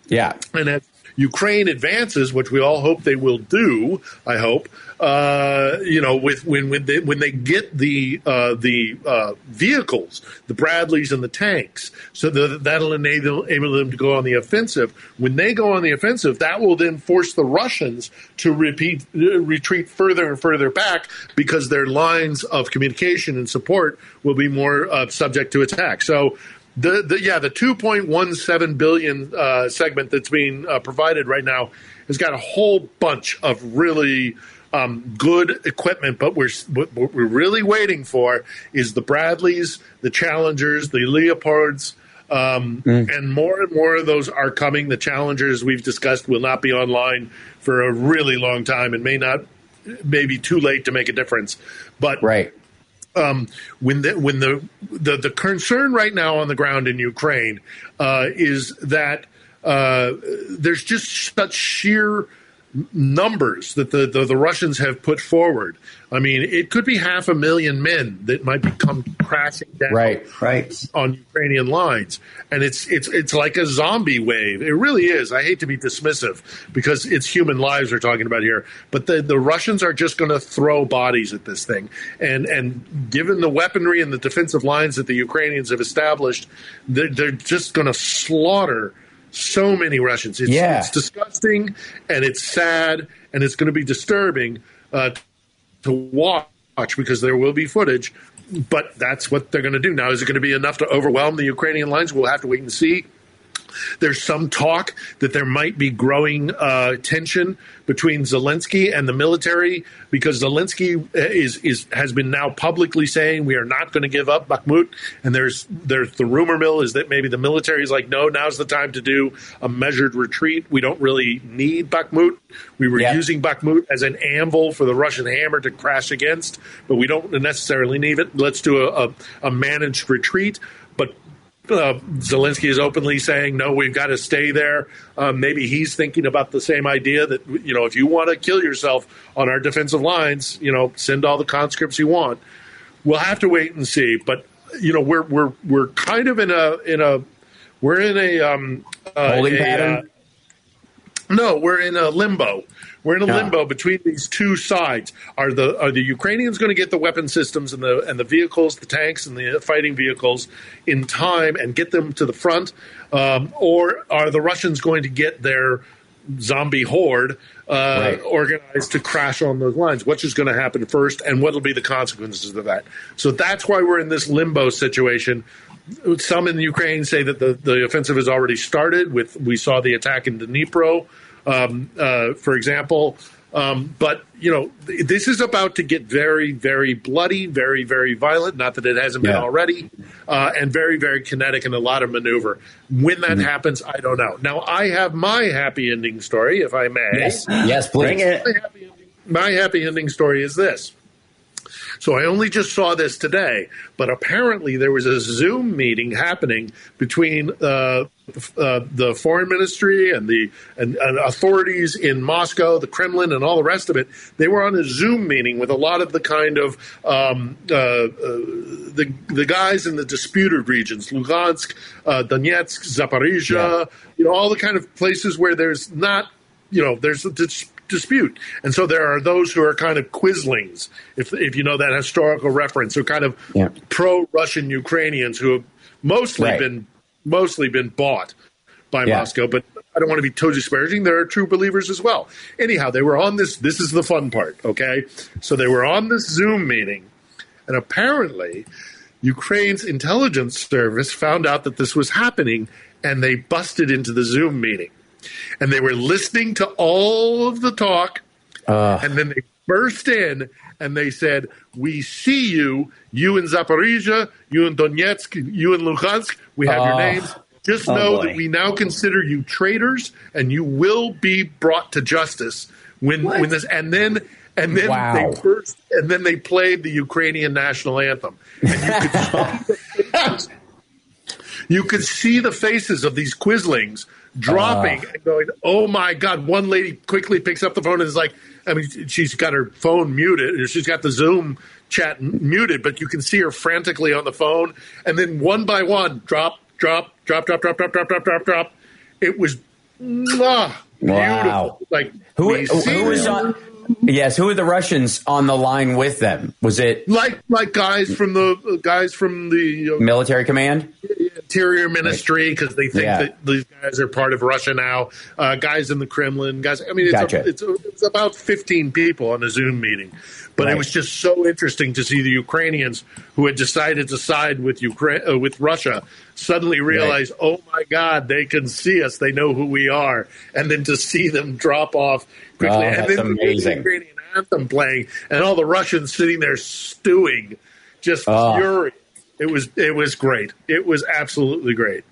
yeah. And as Ukraine advances, which we all hope they will do, I hope, uh, you know, with when when they, when they get the uh, the uh, vehicles, the Bradleys and the tanks, so that that'll enable, enable them to go on the offensive. When they go on the offensive, that will then force the Russians to repeat retreat further and further back because their lines of communication and support will be more uh, subject to attack. So the, the yeah the 2.17 billion uh, segment that's being uh, provided right now has got a whole bunch of really um, good equipment, but we're what we're really waiting for is the Bradleys, the Challengers, the Leopards. Um, mm. And more and more of those are coming. The challengers we've discussed will not be online for a really long time and may not, maybe too late to make a difference. But right um, when the when the, the, the concern right now on the ground in Ukraine uh, is that uh, there's just such sheer numbers that the, the, the, Russians have put forward. I mean, it could be half a million men that might become crashing down right, right. on Ukrainian lines, and it's it's it's like a zombie wave. It really is. I hate to be dismissive because it's human lives we're talking about here, but the the Russians are just going to throw bodies at this thing, and and given the weaponry and the defensive lines that the Ukrainians have established, they're, they're just going to slaughter so many Russians. It's, yeah. it's disgusting and it's sad and it's going to be disturbing uh, to watch because there will be footage. But that's what they're going to do now. Is it going to be enough to overwhelm the Ukrainian lines? We'll have to wait and see. There's some talk that there might be growing uh, tension between Zelensky and the military because Zelensky is is has been now publicly saying we are not going to give up Bakhmut, and there's there's the rumor mill is that maybe the military is like, no, now's the time to do a measured retreat. We don't really need Bakhmut. We were Yeah. using Bakhmut as an anvil for the Russian hammer to crash against, but we don't necessarily need it. Let's do a, a, a managed retreat. But uh, Zelensky is openly saying, no, we've got to stay there. Um, maybe he's thinking about the same idea that, you know, if you want to kill yourself on our defensive lines, you know, send all the conscripts you want. We'll have to wait and see. But, you know, we're, we're, we're kind of in a, in a, we're in a, um, uh, Holding a, pattern? uh, no, we're in a limbo. We're in a Ah. limbo between these two sides. Are the are the Ukrainians going to get the weapon systems and the and the vehicles, the tanks and the fighting vehicles in time and get them to the front, um, or are the Russians going to get their zombie horde uh, Right. organized to crash on those lines? Which is going to happen first, and what will be the consequences of that? So that's why we're in this limbo situation some in Ukraine say that the, the offensive has already started. With we saw the attack in Dnipro, um, uh, for example. Um, but you know, th- this is about to get very, very bloody, very, very violent. Not that it hasn't been Yeah. already, uh, and very, very kinetic and a lot of maneuver. When that happens, I don't know. Now, I have my happy ending story, if I may. Yes, yes, please. Bring it. My happy ending, my happy ending story is this. So I only just saw this today, but apparently there was a Zoom meeting happening between uh, uh, the foreign ministry and the and, and authorities in Moscow, the Kremlin, and all the rest of it. They were on a Zoom meeting with a lot of the kind of um, uh, uh, the the guys in the disputed regions, Lugansk, uh, Donetsk, Zaporizhia, you know, all the kind of places where there's not you know, there's a dis- dispute. And so there are those who are kind of quislings, if, if you know that historical reference, who are kind of Yeah. pro-Russian Ukrainians who have mostly Right. been mostly been bought by Yeah. Moscow, but I don't want to be too disparaging. There are true believers as well. Anyhow, they were on this. This is the fun part, okay? So they were on this Zoom meeting, and apparently, Ukraine's intelligence service found out that this was happening, and they busted into the Zoom meeting, and they were listening to all of the talk, Uh, and then they burst in and they said, "We see you, you in Zaporizhia, you in Donetsk, you in Luhansk. We have your Oh. names. Just Oh, know boy. that we now consider you traitors, and you will be brought to justice when when this." And then and then Wow. they burst, and then they played the Ukrainian national anthem, and you could see the faces- you could see the faces of these quislings dropping ah. and going, "Oh my god!" One lady quickly picks up the phone and is like, "I mean, she's got her phone muted, she's got the Zoom chat muted, but you can see her frantically on the phone." And then one by one, drop, drop, drop, drop, drop, drop, drop, drop, drop, drop. It was mwah, beautiful. Wow. Like who, who was on? Yes, who are the Russians on the line with them? Was it Like like guys from the guys from the uh, military command? Interior Ministry because they think Yeah. that these guys are part of Russia now. Uh, guys in the Kremlin, guys. I mean, it's, Gotcha. a, it's, a, it's about fifteen people on a Zoom meeting, but Right. it was just so interesting to see the Ukrainians who had decided to side with Ukraine uh, with Russia suddenly realize, oh my God, they can see us. They know who we are, and then to see them drop off quickly, Oh, and that's then the amazing. Ukrainian anthem playing, and all the Russians sitting there stewing, just Oh. furious. It was it was great. It was absolutely great.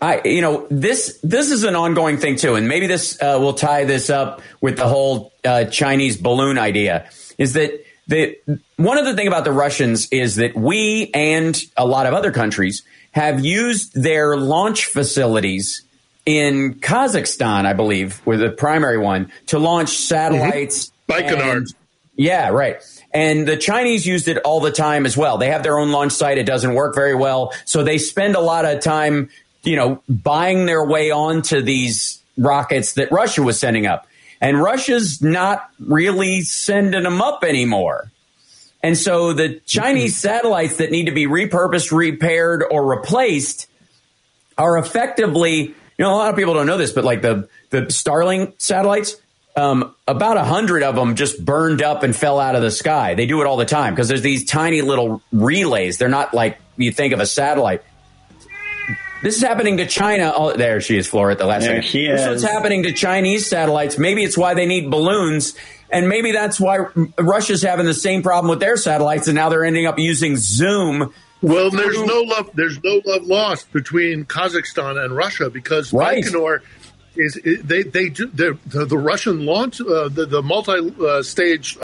I, you know, this this is an ongoing thing too, and maybe this uh, will tie this up with the whole uh, Chinese balloon idea. Is that the one of the thing about the Russians is that we and a lot of other countries have used their launch facilities in Kazakhstan, I believe, were the primary one to launch satellites. Mm-hmm. Baikonur. and- yeah, right. And the Chinese used it all the time as well. They have their own launch site. It doesn't work very well. So they spend a lot of time, you know, buying their way onto these rockets that Russia was sending up. And Russia's not really sending them up anymore. And so the Chinese mm-hmm. satellites that need to be repurposed, repaired, or replaced are effectively, you know, a lot of people don't know this, but like the, the Starlink satellites, um, about a hundred of them just burned up and fell out of the sky. They do it all the time because there's these tiny little relays. They're not like you think of a satellite. This is happening to China. Oh, there she is, Flora, at the last There second. she This is is. what's happening to Chinese satellites. Maybe it's why they need balloons. And maybe that's why Russia's having the same problem with their satellites, and now they're ending up using Zoom. Well, there's no love. There's no love lost between Kazakhstan and Russia because Right. Baikonur is they they do the the Russian launch uh, the the multi uh, stage